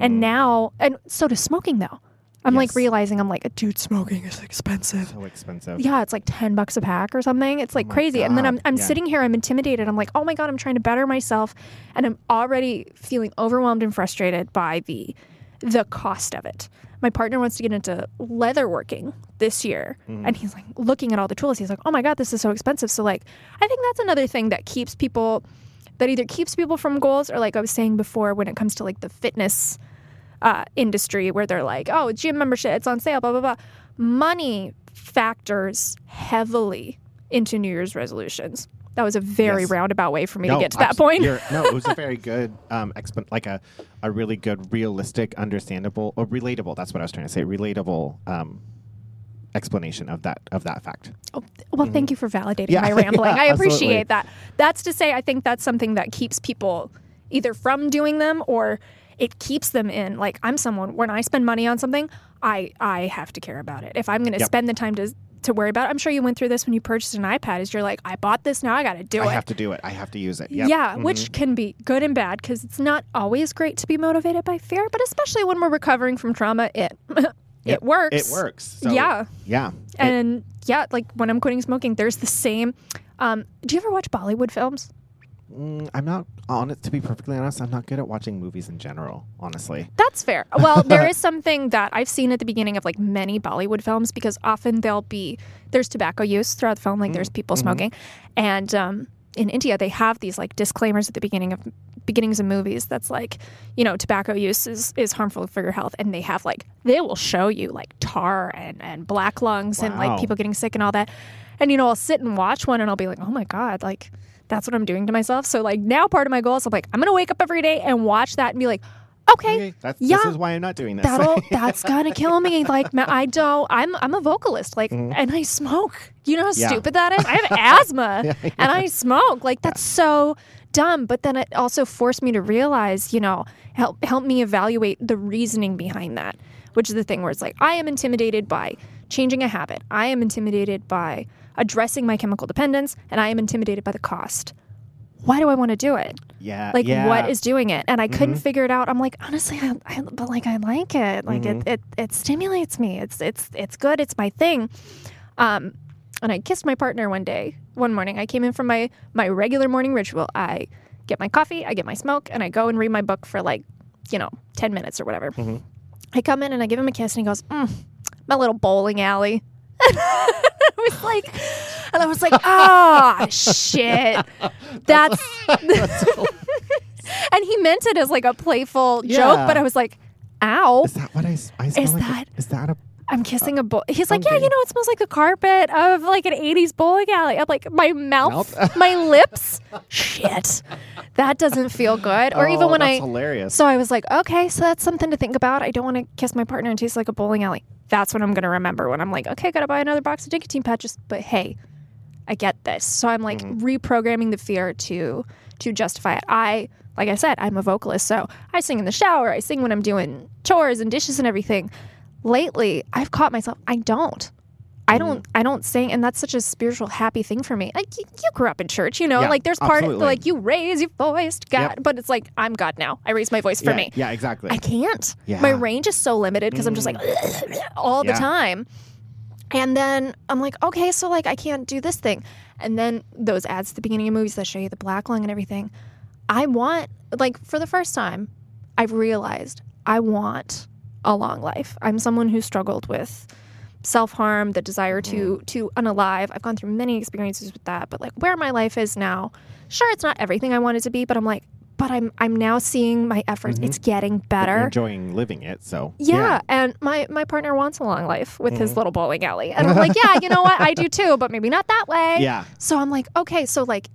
And now and so does smoking though. I'm like realizing I'm like, dude, smoking is expensive. So expensive. Yeah, it's like 10 bucks a pack or something. It's like Oh crazy. And then I'm, I'm yeah. sitting here, I'm intimidated. I'm like, oh my God, I'm trying to better myself. And I'm already feeling overwhelmed and frustrated by the the cost of it. My partner wants to get into leather working this year. Mm. And he's like looking at all the tools. He's like, oh my God, this is so expensive. So, like, I think that's another thing that keeps people, that either keeps people from goals or, like I was saying before, when it comes to like the fitness uh, industry where they're like, oh, gym membership, it's on sale, blah, blah, blah. Money factors heavily into New Year's resolutions. That was a very Yes. roundabout way for me No, to get to that point. no, it was a very good, um, like a, a really good, realistic, understandable, or relatable. That's what I was trying to say. Relatable um, explanation of that of that fact. Oh, well, thank you for validating Mm-hmm. Yeah, my rambling. yeah, I absolutely. appreciate that. That's to say, I think that's something that keeps people either from doing them or it keeps them in. Like I'm someone when I spend money on something, I I have to care about it. If I'm going to Yep. spend the time to to worry about it, I'm sure you went through this when you purchased an iPad. Is you're like, I bought this, now I got to do I it. I have to do it. I have to use it. Yep. Yeah, Mhm. which can be good and bad because it's not always great to be motivated by fear, but especially when we're recovering from trauma, it it works. it works. So, yeah, Yeah. It- and yeah, like when I'm quitting smoking, there's the same. Um, do you ever watch Bollywood films? Mm, I'm not honest. To be perfectly honest, I'm not good at watching movies in general. Honestly. That's fair. Well, there is something that I've seen at the beginning of like many Bollywood films because often there'll be there's tobacco use throughout the film, like there's people smoking, and um, in India they have these like disclaimers at the beginning of beginnings of movies that's like you know tobacco use is is harmful for your health, and they have like they will show you like tar and and black lungs and like people getting sick and all that, and you know I'll sit and watch one and I'll be like oh my god like. That's what I'm doing to myself. So like now part of my goal is I'm like I'm gonna wake up every day and watch that and be like, okay, Okay. That's yeah. this is why I'm not doing this. that'll that's gonna kill me. Like I don't. I'm I'm a vocalist. Like and I smoke. You know how Mm-hmm. Yeah. stupid that is. I have asthma and I smoke. Like that's so dumb. But then it also forced me to realize, you know, help help me evaluate the reasoning behind that. Which is the thing where it's like I am intimidated by changing a habit. I am intimidated by addressing my chemical dependence, and I am intimidated by the cost. Why do I want to do it? yeah. like yeah. what is doing it and i couldn't Mhm. figure it out i'm like honestly I, I but like i like it like Mhm. it, it it stimulates me it's it's it's good it's my thing um and i kissed my partner one day one morning i came in from my my regular morning ritual i get my coffee i get my smoke and i go and read my book for like you know 10 minutes or whatever Mhm. i come in and i give him a kiss and he goes mm, my little bowling alley I was like, and I was like, ah, shit. That's, and he meant it as like a playful Yeah. joke, but I was like, ow. Is that what I, s- I smell Is like? a- that- is that a I'm kissing a bull. He's like, yeah, you know, it smells like the carpet of like an 80s bowling alley. I'm like, my mouth, Mouth? my lips. Shit. That doesn't feel good. Or even Oh, when that's I. hilarious. So I was like, okay, so that's something to think about. I don't want to kiss my partner and taste like a bowling alley. That's what I'm going to remember when I'm like, okay, gotta buy another box of nicotine patches. But hey, I get this. So I'm like Mm-hmm. reprogramming the fear to to justify it. I like I said, I'm a vocalist, so I sing in the shower, I sing when I'm doing chores and dishes and everything. Lately, I've caught myself I don't. I Mm-hmm. don't I don't sing and that's such a spiritual happy thing for me. Like you, you grew up in church, you know, Yeah, like there's part absolutely. like you raise your voice God, Yep. but it's like I'm God now. I raise my voice for yeah, me. Yeah, exactly. I can't. Yeah. My range is so limited because I'm just like all the time. And then I'm like, okay, so like I can't do this thing. And then those ads at the beginning of movies that show you the black lung and everything. I want like for the first time, I've realized I want a long life. I'm someone who struggled with self-harm, the desire to mm-hmm. to unalive. I've gone through many experiences with that, but like where my life is now, sure it's not everything I wanted to be, but I'm like but I'm I'm now seeing my efforts. Mm-hmm. It's getting better. enjoying living it, so Yeah, and my my partner wants a long life with his mm-hmm. little bowling alley, and I'm like, yeah, you know what, I do too, but maybe not that way. Yeah. So I'm like, okay, so like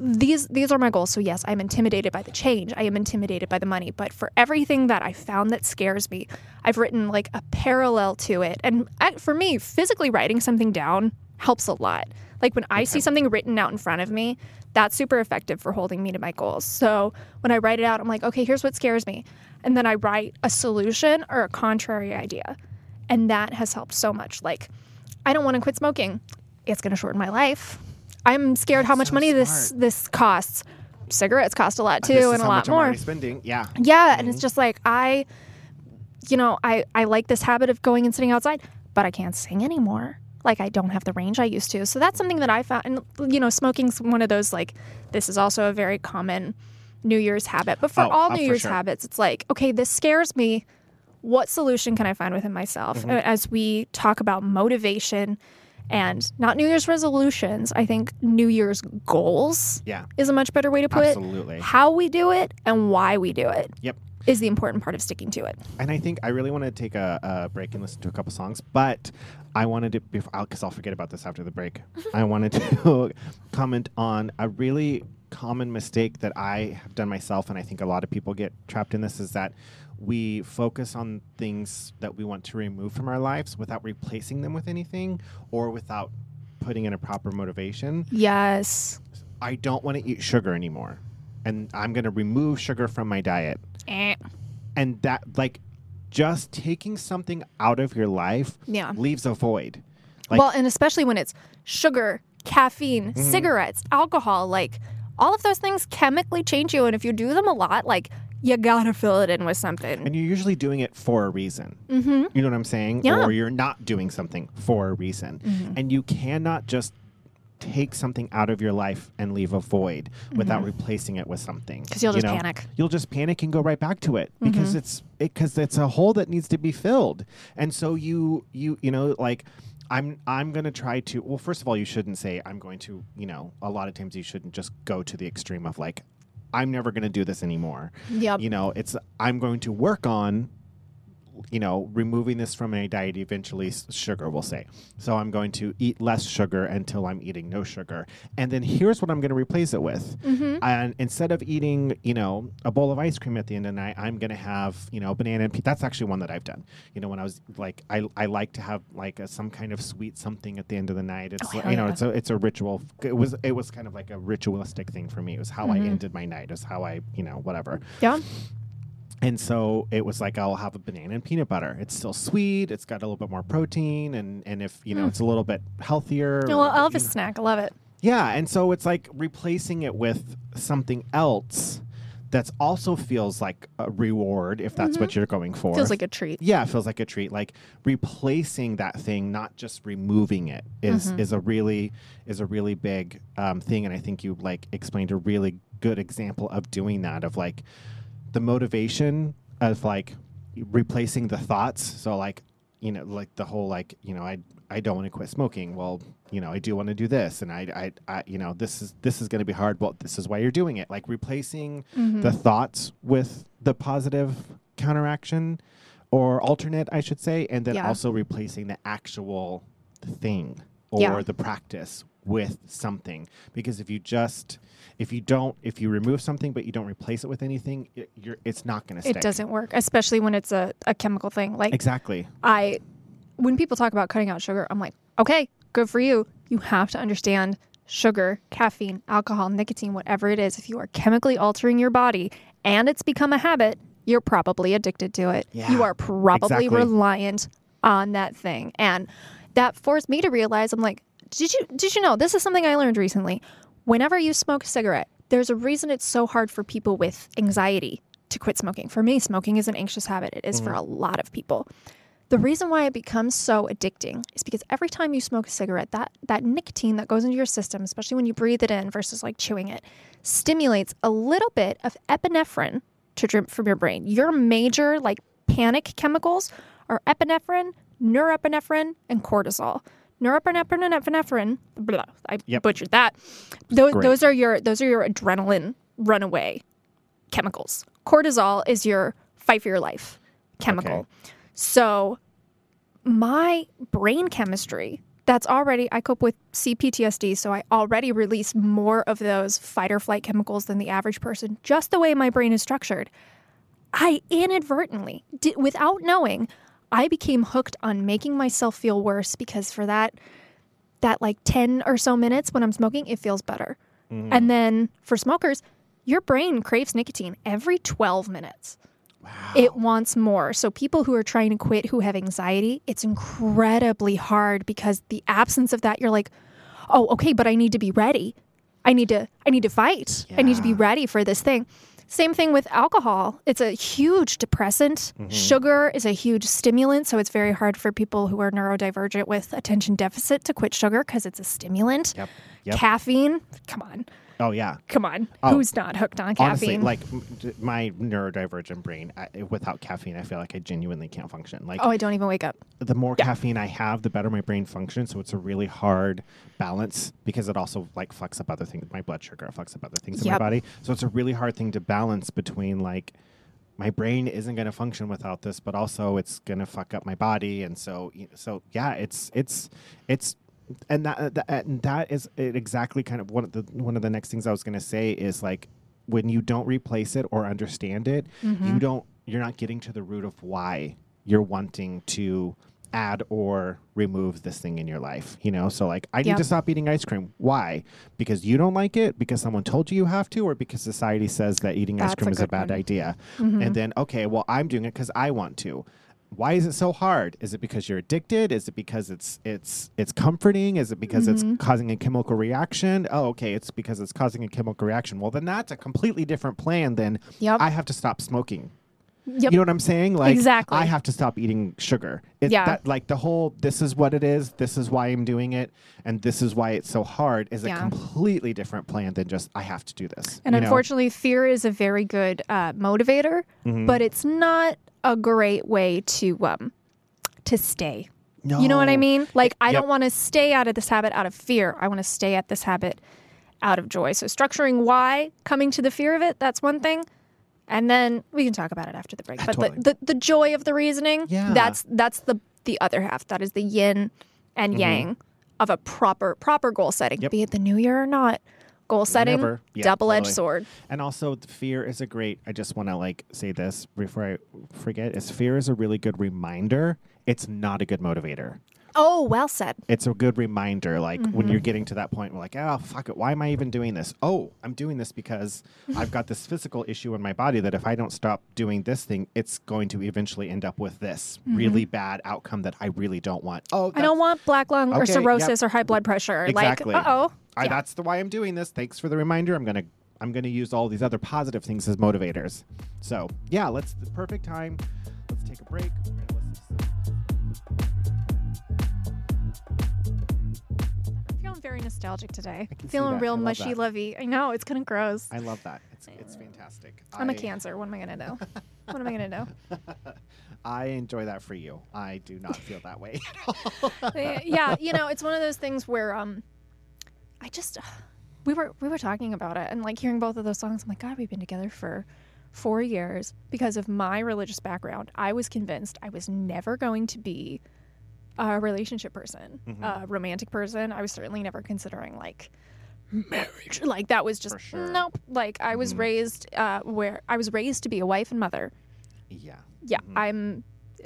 these these are my goals. So yes, I'm intimidated by the change. I am intimidated by the money, but for everything that I found that scares me, I've written like a parallel to it. And for me, physically writing something down helps a lot. Like when I see something written out in front of me, that's super effective for holding me to my goals. So when I write it out, I'm like, okay, here's what scares me. And then I write a solution or a contrary idea. And that has helped so much. Like, I don't want to quit smoking. It's going to shorten my life. I'm scared how much so money this smart. this costs. Cigarettes cost a lot too, is and a lot more. spending. Yeah. Yeah, and it's just like I, you know, I I like this habit of going and sitting outside, but I can't sing anymore. Like I don't have the range I used to. So that's something that I found. And you know, smoking's one of those like this is also a very common New Year's habit. But for Oh, all uh, New for Year's sure. habits, it's like okay, this scares me. What solution can I find within myself? Mm-hmm. Uh, As we talk about motivation and not New Year's resolutions, I think New Year's goals Yeah. is a much better way to put Absolutely. it. How we do it and why we do it Yep. is the important part of sticking to it. And I think I really want to take a, a break and listen to a couple songs, but I wanted to, because I'll, 'cause I'll forget about this after the break. I wanted to comment on a really common mistake that I have done myself, and I think a lot of people get trapped in this is that we focus on things that we want to remove from our lives without replacing them with anything or without putting in a proper motivation. Yes. I don't want to eat sugar anymore, and I'm going to remove sugar from my diet Eh. and that like just taking something out of your life Yeah. leaves a void like well, and especially when it's sugar, caffeine, Mm-hmm. cigarettes, alcohol, like all of those things chemically change you. And if you do them a lot, like you gotta fill it in with something. and you're usually doing it for a reason mm-hmm. you know what i'm saying Yeah. or you're not doing something for a reason mm-hmm. and you cannot just take something out of your life and leave a void without mm-hmm. replacing it with something. Because you'll you just know? panic. you'll just panic and go right back to it mm-hmm. because it's because it's a hole that needs to be filled and so you you you know like i'm i'm to try to well first of all you shouldn't say i'm going to you know a lot of times you shouldn't just go to the extreme of like i'm never going to do this anymore Yep. you know it's i'm going to work on you know removing this from my diet eventually sugar we'll say. So i'm going to eat less sugar until i'm eating no sugar. And then here's what i'm going to replace it with. Mm-hmm. and instead of eating you know a bowl of ice cream at the end of the night i'm going to have you know banana and pe- that's actually one that i've done. You know when i was like i, I like to have like a, some kind of sweet something at the end of the night. It's Oh, like, you know yeah. it's a it's a ritual. It was it was kind of like a ritualistic thing for me. It was how i ended my night. It was how i you know whatever. Yeah. And so it was like I'll have a banana and peanut butter. It's still sweet. It's got a little bit more protein, and and if you know it's a little bit healthier. Hmm. Well, Elvis you know- snack. I love it. yeah, and so it's like replacing it with something else that's also feels like a reward if that's what you're going for. Mm-hmm. Feels like a treat. yeah, it feels like a treat. Like replacing that thing, not just removing it, is Mm-hmm. is a really is a really big um, thing. And I think you like explained a really good example of doing that. Of like the motivation of like replacing the thoughts. So like you know like the whole like you know I I don't want to quit smoking. Well, you know I do want to do this, and I I, I you know this is this is going to be hard. Well, this is why you're doing it. Like replacing Mm-hmm. the thoughts with the positive counteraction or alternate, I should say, and then Yeah. also replacing the actual thing or Yeah. the practice with something. Because if you just if you don't if you remove something but you don't replace it with anything, it, you're it's not going to stick. It doesn't work, especially when it's a, a chemical thing. Like exactly. I, when people talk about cutting out sugar, I'm like, okay, good for you. You have to understand sugar, caffeine, alcohol, nicotine, whatever it is. If you are chemically altering your body and it's become a habit, you're probably addicted to it. Yeah, you are probably exactly. reliant on that thing. And that forced me to realize I'm like, did you did you know this is something I learned recently? Whenever you smoke a cigarette, there's a reason it's so hard for people with anxiety to quit smoking. For me, smoking is an anxious habit. It is for mm-hmm. a lot of people. The reason why it becomes so addicting is because every time you smoke a cigarette, that that nicotine that goes into your system, especially when you breathe it in versus like chewing it, stimulates a little bit of epinephrine to drip from your brain. Your major like panic chemicals are epinephrine, norepinephrine, and cortisol. Norepinephrine and epinephrine, blah, I Yep. butchered that. Those, those are your those are your adrenaline runaway chemicals. Cortisol is your fight for your life chemical. So my brain chemistry that's already I cope with CPTSD, so I already release more of those fight or flight chemicals than the average person just the way my brain is structured. I inadvertently, di- without knowing, I became hooked on making myself feel worse because for that that like 10 or so minutes when I'm smoking, it feels better. Mm-hmm. And then for smokers, your brain craves nicotine every 12 minutes. Wow. It wants more. So people who are trying to quit who have anxiety, it's incredibly hard because the absence of that you're like, "Oh, okay, but I need to be ready. I need to I need to fight. I need to be ready for this thing." Same thing with alcohol. It's a huge depressant. Mm-hmm. Sugar is a huge stimulant, so it's very hard for people who are neurodivergent with attention deficit to quit sugar because it's a stimulant. Yep. Yep. Caffeine, come on. Oh yeah. Come on. Oh, Who's not hooked on Honestly, caffeine? like my neurodivergent brain, I, without caffeine, I feel like I genuinely can't function. Like oh, I don't even wake up. the more caffeine I have, the better my brain functions. So it's a really hard balance because it also like fucks up other things. My blood sugar fucks up other things in my body. So it's a really hard thing to balance between like my brain isn't going to function without this, but also it's going to fuck up my body. And so, so yeah, it's it's it's. And that, uh, that and that is exactly kind of one of the one of the next things I was going to say is like when you don't replace it or understand it, you mm-hmm. don't you're not getting to the root of why you're wanting to add or remove this thing in your life, you know? So like I need to stop eating ice cream. Why? Because you don't like it, because someone told you you have to or because society says that eating ice cream a is a bad one. idea. And mm-hmm. then okay, well I'm doing it cuz I want to. Why is it so hard? Is it because you're addicted? Is it because it's it's it's comforting? Is it because Mm-hmm. it's causing a chemical reaction? Oh, okay, it's because it's causing a chemical reaction. Well, then that's a completely different plan than Yep. I have to stop smoking. Yep. You know what I'm saying? Like Exactly. I have to stop eating sugar. It's Yeah. that like the whole this is what it is, this is why I'm doing it, and this is why it's so hard is a completely different plan than just I have to do this. And you know? unfortunately, fear is a very good uh, motivator, Mm-hmm. but it's not a great way to um, to stay. You know what I mean? Like, I Yep. don't want to stay out of this habit out of fear. I want to stay at this habit out of joy. So, structuring why, coming to the fear of it, that's one thing. And then we can talk about it after the break. But Totally. the, the, the joy of the reasoning, Yeah. that's that's the the other half. That is the yin and yang of a proper proper goal setting, Mm-hmm. Yep. be it the new year or not. Goal setting, Yeah, double edged totally. sword. And also, fear is a great. I just want to like say this before I forget. Is fear is a really good reminder. It's not a good motivator. Oh, well said. It's a good reminder. Like when Mm-hmm. you're getting to that point, we're like, oh fuck it. Why am I even doing this? Oh, I'm doing this because I've got this physical issue in my body that if I don't stop doing this thing, it's going to eventually end up with this really bad outcome that I really don't want. Oh, Mm-hmm. I don't want black lung or Okay, yep. cirrhosis or high blood pressure. Exactly. Like, uh oh. I, Yeah. That's the why I'm doing this. Thanks for the reminder. I'm gonna I'm gonna use all these other positive things as motivators. So yeah, let's the perfect time. Let's take a break. We're gonna listen to some- I'm feeling very nostalgic today. Feeling real love mushy lovey. I know, it's kind of gross. I love that. It's it's fantastic. I'm a cancer. What am I going to know? what am I going to know? I enjoy that for you. I do not feel that way. Eh, yeah, you know, it's one of those things where um, I just we were we were talking about it and like hearing both of those songs. I'm like, God, we've been together for four years, because of my religious background, I was convinced I was never going to be a relationship person, Mhm. a romantic person. I was certainly never considering like marriage. Like that was just sure. nope. Like I was Mhm. raised uh, where I was raised to be a wife and mother. Yeah. Yeah, Mhm. I'm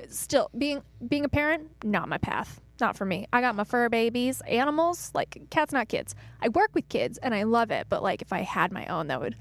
still being being a parent. Not my path. Not for me. I got my fur babies, animals. Like cats, not kids. I work with kids and I love it. But like if I had my own, that would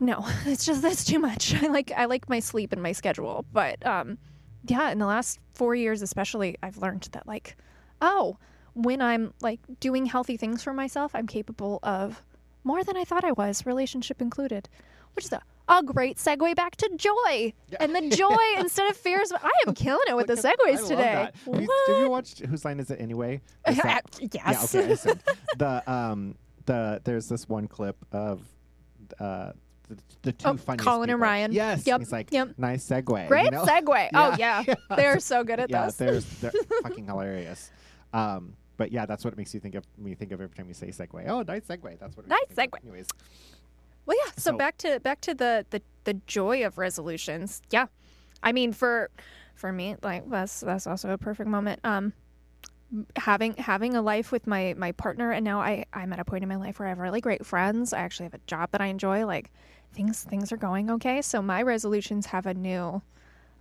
no. It's just that's too much. I like I like my sleep and my schedule. But um, yeah, in the last four years especially, I've learned that like, oh, when I'm like doing healthy things for myself, I'm capable of more than I thought I was, relationship included. Which is a, a great segue back to joy. And the joy instead of fears. I am killing it with the segues today. Have you, have you watched Whose Line Is It Anyway? That- yes. Yeah, okay. The um the there's this one clip of uh the, the two Oh, funniest Colin and. Ryan. Yes. Yep, He's like, yep. nice segue. Great you know? segue. Oh, Yeah, yeah. yeah. They're so good at yeah, this. there's they're fucking hilarious. Um, but yeah, that's what it makes you think of me think of every time you say segue. Oh, nice segue. That's what. It Nice me think of. segue. Anyways, Well, yeah. So, So- back to back to the, the the joy of resolutions. Yeah, I mean for for me, like that's that's also a perfect moment. Um, having having a life with my my partner, and now I I'm at a point in my life where I have really great friends. I actually have a job that I enjoy. Like things things are going okay. So my resolutions have a new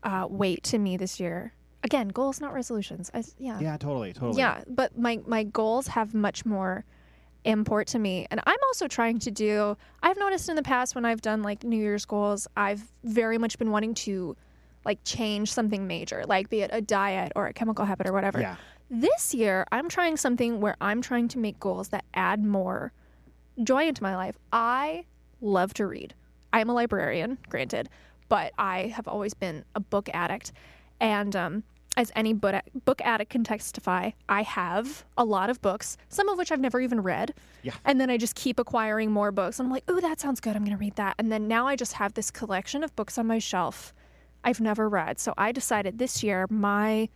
uh, weight to me this year. Again, goals, not resolutions. I, yeah. yeah, totally, totally. Yeah, but my my goals have much more import to me. And I'm also trying to do I've noticed in the past when I've done like New Year's goals, I've very much been wanting to like change something major, like be it a diet or a chemical habit or whatever. Yeah. This year, I'm trying something where I'm trying to make goals that add more joy into my life. I love to read. I am a librarian, granted, but I have always been a book addict. And um, as any book, book addict can testify, I have a lot of books, some of which I've never even read. Yeah. And then I just keep acquiring more books. I'm like, oh, that sounds good. I'm going to read that. And then now I just have this collection of books on my shelf I've never read. So I decided this year, my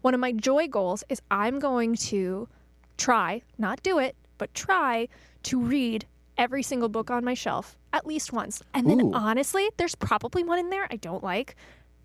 one of my joy goals is I'm going to try, not do it, but try to read every single book on my shelf at least once. And then Ooh. honestly, there's probably one in there I don't like.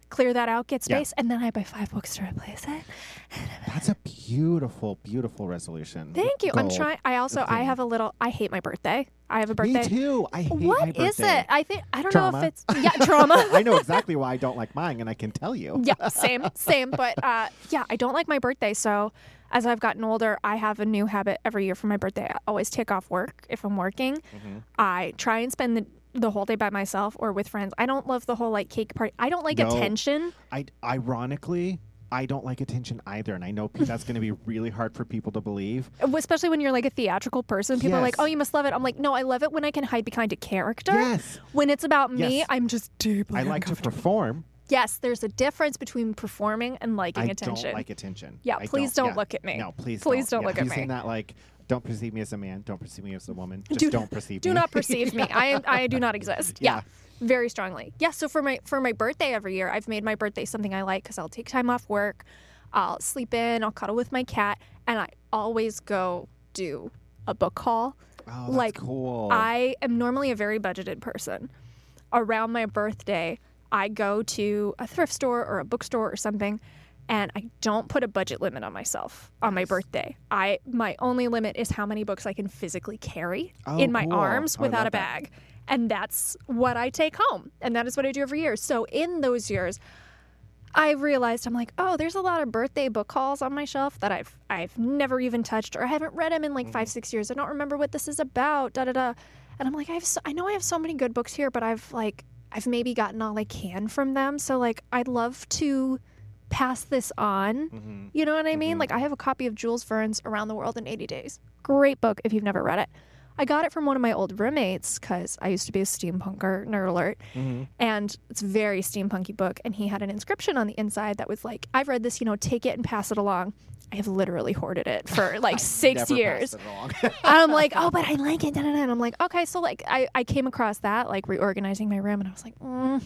Clear that out, get Yeah. space, and then I buy five books to replace it. That's a beautiful, beautiful resolution. Thank you. I'm trying. I also I have a little. I hate my birthday. I have a birthday. Me too. I hate my birthday. What is it? I think I don't know Trauma. if it's yeah trauma. I know exactly why I don't like mine, and I can tell you. yeah, same, same. But uh, yeah, I don't like my birthday. So as I've gotten older, I have a new habit every year for my birthday. I always take off work if I'm working. Mhm. I try and spend the the whole day by myself or with friends. I don't love the whole like cake party. I don't like No. attention. I ironically, I don't like attention either, and I know that's going to be really hard for people to believe. Uh, especially when you're like a theatrical person, people are like, "Oh, you must love it." I'm like, "No, I love it when I can hide behind a character." Yes, When it's about me, I'm just deeply I like to perform. Yes, there's a difference between performing and liking I attention. don't like attention. Yeah, I please don't yeah. look at me. No, please, Please don't Yeah, look at me. that? Like, don't perceive me as a man. Don't perceive me as a woman. Just Do- don't perceive do me. Do not perceive me. I am I do not exist. Yeah. Yeah. Very strongly. Yeah, so for my for my birthday every year, I've made my birthday something I like cuz I'll take time off work. I'll sleep in, I'll cuddle with my cat, and I always go do a book haul. Oh, that's Like, cool. I am normally a very budgeted person. Around my birthday, I go to a thrift store or a bookstore or something and I don't put a budget limit on myself on my birthday. I my only limit is how many books I can physically carry Oh, in my cool. arms without a that. bag. And that's what I take home. And that is what I do every year. So in those years, I realized I'm like, oh, there's a lot of birthday book hauls on my shelf that I've I've never even touched or I haven't read them in like Mm-hmm. five six years. I don't remember what this is about. Da da da. And I'm like, I have so, I know I have so many good books here, but I've like I've maybe gotten all I can from them. So like I'd love to pass this on. Mhm. You know what I mean? Mhm. Like I have a copy of Jules Verne's Around the World in 80 Days. Great book if you've never read it. I got it from one of my old roommates because I used to be a steampunker, nerd alert. Mhm. And it's a very steampunky book. And he had an inscription on the inside that was like, I've read this, you know, take it and pass it along. I have literally hoarded it for like six years. I'm like, oh, but I like it. Da, da, da. And I'm like, okay. So like, I, I came across that, like reorganizing my room, and I was like, mm,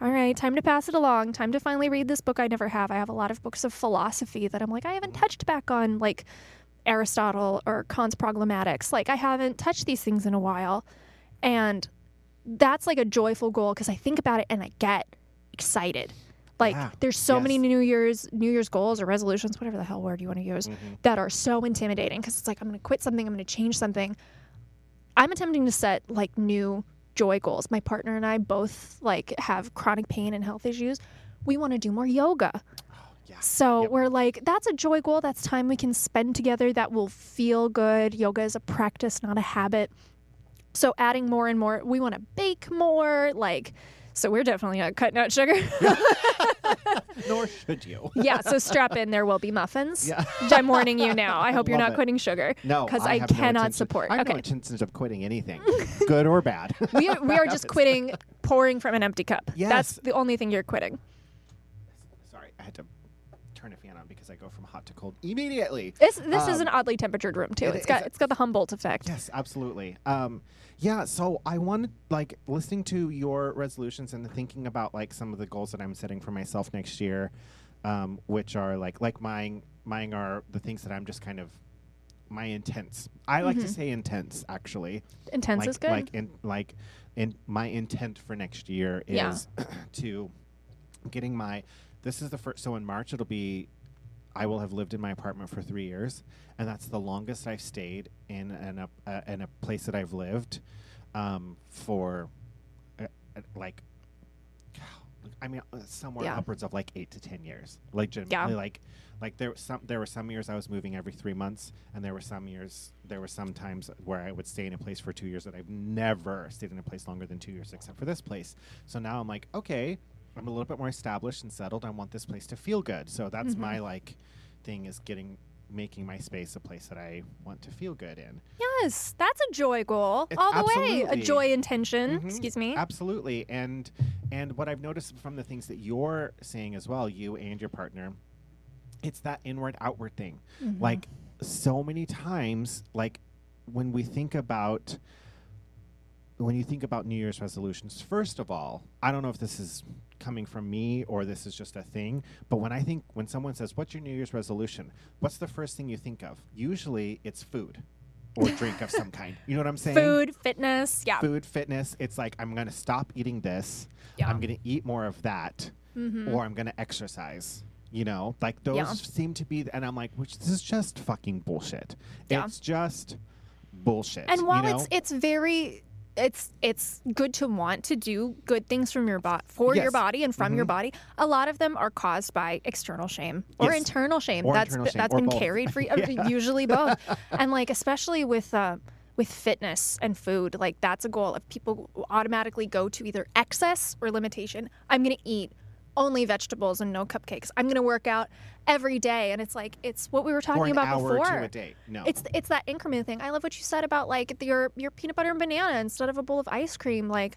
all right, time to pass it along. Time to finally read this book I never have. I have a lot of books of philosophy that I'm like, I haven't touched back on, like Aristotle or Kant's Problematics. Like, I haven't touched these things in a while. And that's like a joyful goal because I think about it and I get excited. Like there's so many New Year's New Year's goals or resolutions, whatever the hell word you want to use, Mm-hmm. that are so intimidating because it's like I'm going to quit something, I'm going to change something. I'm attempting to set like new joy goals. My partner and I both like have chronic pain and health issues. We want to do more yoga. Oh, yeah. So Yep. we're like, that's a joy goal. That's time we can spend together that will feel good. Yoga is a practice, not a habit. So adding more and more, we want to bake more. Like, so we're definitely not cutting out sugar. Nor should you. yeah. So strap in. There will be muffins. Yeah. I'm warning you now. I hope you're Love not it. quitting sugar. No, because I, have no cannot intention- support. I have no okay. intentions of quitting anything, good or bad. we are, we are just quitting pouring from an empty cup. That's Yes. the only thing you're quitting. Sorry, I had to turn a fan on because I go from hot to cold immediately. This this is Um, an oddly temperatured room too. it It's got is- it's got the Humboldt effect. Yes, absolutely. Um, yeah, so I wanted like listening to your resolutions and thinking about like some of the goals that I'm setting for myself next year, um, which are like like mine. Mine are the things that I'm just kind of my intents. I like to Mhm. say intents actually. Intense like, is good. Like in like in my intent for next year Yeah. is to getting my. This is the first. So in March it'll be. I will have lived in my apartment for three years, and that's the longest I've stayed in an, a, uh, in a place that I've lived um, for uh, uh, like. I mean, uh, somewhere Yeah. upwards of like eight to ten years. Legitimately, like, like there were some there were some years I was moving every three months, and there were some years there were some times where I would stay in a place for two years that I've never stayed in a place longer than two years, except for this place. So now I'm like, okay, I'm a little bit more established and settled. I want this place to feel good. So that's Mhm. my like thing is getting making my space a place that I want to feel good in. Yes, that's a joy goal It's all the way. A joy intention. Mhm. Excuse me. Absolutely. And and what I've noticed from the things that you're saying as well, you and your partner, it's that inward outward thing. Mhm. Like so many times, like when we think about when you think about New Year's resolutions, first of all, I don't know if this is coming from me or this is just a thing, but when I think when someone says, "What's your New Year's resolution?" What's the first thing you think of? Usually, it's food or drink of some kind. You know what I'm saying? food, fitness. Yeah. food, fitness. It's like I'm going to stop eating this. Yeah. I'm going to eat more of that, mm-hmm. or I'm going to exercise. You know, like those Yeah. seem to be, and I'm like, which this is just fucking bullshit. Yeah. It's just bullshit. And while you know? it's it's very it's it's good to want to do good things from your body for your body and from your Mhm. body. A lot of them are caused by external shame or Yes. internal shame. Or that's internal be- shame, that's or been both. carried for uh, usually both. and like especially with uh, with fitness and food, like that's a goal. If people automatically go to either excess or limitation, I'm gonna eat only vegetables and no cupcakes. I'm gonna work out every day, and it's like it's what we were talking about before. to a day. No, It's it's that increment thing. I love what you said about like your your peanut butter and banana instead of a bowl of ice cream. Like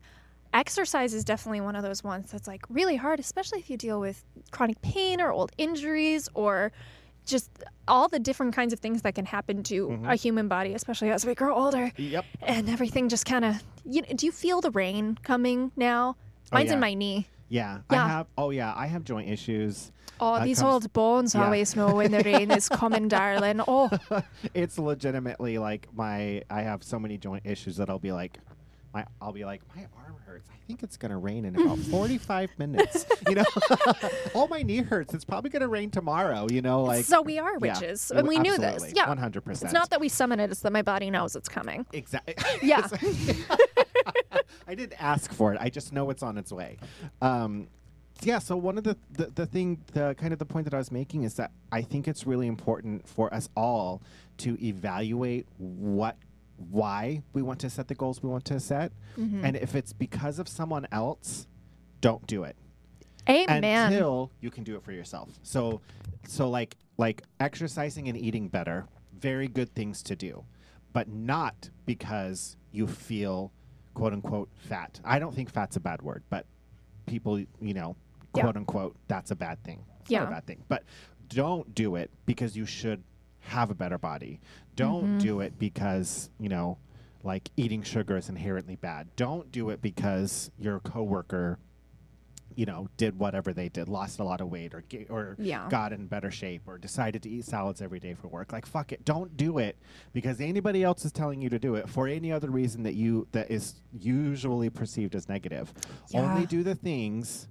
exercise is definitely one of those ones that's like really hard, especially if you deal with chronic pain or old injuries or just all the different kinds of things that can happen to Mhm. a human body, especially as we grow older Yep. and everything just kind of. You know, do you feel the rain coming now? Oh, Mine's yeah. in my knee. Yeah, Yeah. I have. Oh yeah, I have joint issues. Oh, Uh, these old bones yeah. always know when the rain is coming, darling. Oh, it's legitimately like my. I have so many joint issues that I'll be like, my. I'll be like, my arm hurts. I think it's gonna rain in about forty-five minutes. You know, oh my knee hurts. It's probably gonna rain tomorrow. You know, like so we are witches, w- and we knew this. Yeah, one hundred percent. It's not that we summon it, it's that my body knows it's coming. Exactly. Yeah. I didn't ask for it. I just know it's on its way. Um, yeah. So one of the, the the thing, the kind of the point that I was making is that I think it's really important for us all to evaluate what, why we want to set the goals we want to set, Mm-hmm. and if it's because of someone else, don't do it Amen. until you can do it for yourself. So, so like like exercising and eating better, very good things to do, but not because you feel quote unquote fat. I don't think fat's a bad word, but people, you know, Yeah. quote unquote, that's a bad thing. It's not Yeah. a bad thing, but don't do it because you should have a better body. Don't Mhm. do it because you know. Like eating sugar is inherently bad. Don't do it because your coworker you know, did whatever they did, lost a lot of weight or or Yeah. got in better shape or decided to eat salads every day for work. Like fuck it, don't do it because anybody else is telling you to do it for any other reason that you that is usually perceived as negative. Only do the things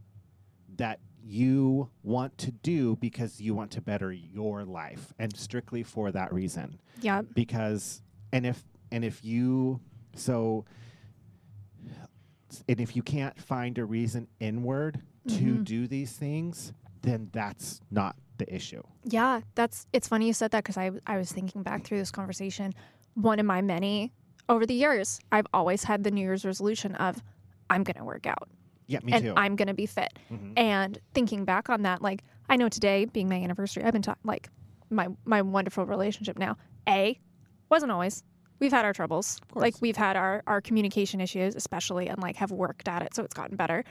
that you want to do because you want to better your life and strictly for that reason Yeah. because and if and if you so and if you can't find a reason inward to Mhm. do these things then that's not the issue Yeah, that's it's funny you said that because I I was thinking back through this conversation. One of my many over the years, I've always had the New Year's resolution of I'm gonna work out yeah me and too I'm gonna be fit. Mhm. And thinking back on that, like I know today being my anniversary, I've been talking like my my wonderful relationship now. A wasn't always. We've had our troubles. course. Like we've had our our communication issues, especially, and like have worked at it, so it's gotten better.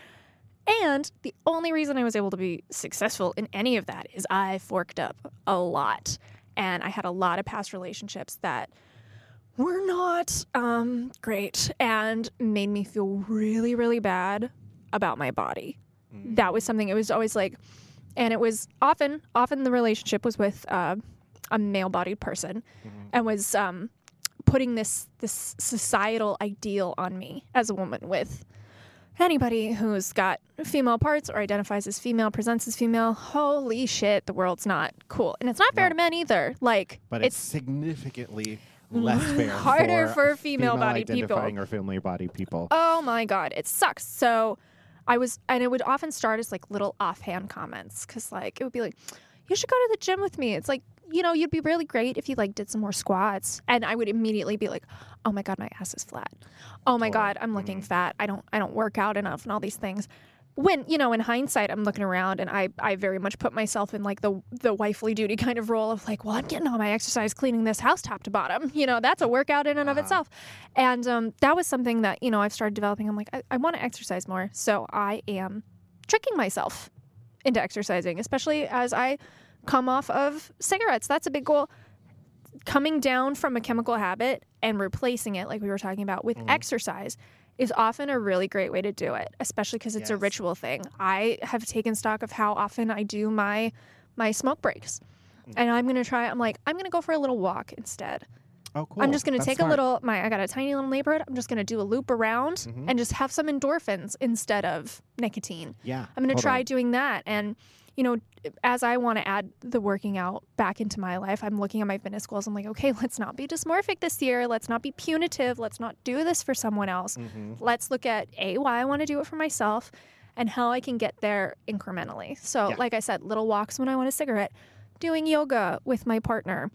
And the only reason I was able to be successful in any of that is I forked up a lot, and I had a lot of past relationships that were not um, great and made me feel really, really bad about my body Mm. that was something it was always like and it was often often the relationship was with uh, a male-bodied person Mhm. and was um, putting this this societal ideal on me as a woman with anybody who's got female parts or identifies as female presents as female holy shit the world's not cool and it's not fair No. to men either like but it's, it's significantly less fair harder for, for female-bodied people identifying or family body people Oh my god, it sucks. So I was, and it would often start as like little offhand comments because like it would be like, "You should go to the gym with me." It's like you know, you'd be really great if you like did some more squats, and I would immediately be like, "Oh my god, my ass is flat. Oh my god, I'm looking fat. I don't, I don't work out enough, and all these things." When you know, in hindsight, I'm looking around, and I, I very much put myself in like the the wifely duty kind of role of like, well, I'm getting all my exercise cleaning this house top to bottom. You know, that's a workout in and of Uh-huh. itself. And um, that was something that, you know, I've started developing. I'm like, I, I want to exercise more. So I am tricking myself into exercising, especially as I come off of cigarettes. That's a big goal. Coming down from a chemical habit and replacing it, like we were talking about, with Mhm. exercise is often a really great way to do it, especially because it's a ritual thing. I have taken stock of how often I do my my smoke breaks. Mm. And I'm gonna try. I'm like, I'm gonna go for a little walk instead. Oh cool I'm just gonna take smart. a little. My I got a tiny little neighborhood. I'm just gonna do a loop around Mhm. and just have some endorphins instead of nicotine. yeah I'm gonna try totally. doing that. And you know, as I want to add the working out back into my life, I'm looking at my fitness goals. I'm like, okay, let's not be dysmorphic this year. Let's not be punitive. Let's not do this for someone else. Mhm. Let's look at a why I want to do it for myself and how I can get there incrementally. So, Yeah. like I said, little walks when I want a cigarette, doing yoga with my partner.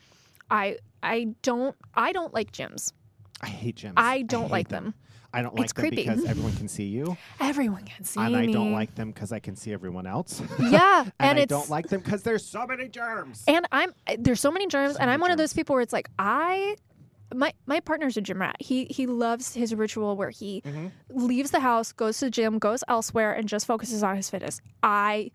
I I don't I don't like gyms. I hate gyms I don't hate like them. I don't like It's them creepy. because everyone can see you, Everyone can see you. and I me. don't like them because I can see everyone else. Yeah, and, and, I don't like them because there's so many germs. and I'm there's so many germs, So and many I'm one of those people where it's like I. My, my partner's a gym rat. He he loves his ritual where he Mhm. leaves the house, goes to the gym, goes elsewhere, and just focuses on his fitness. I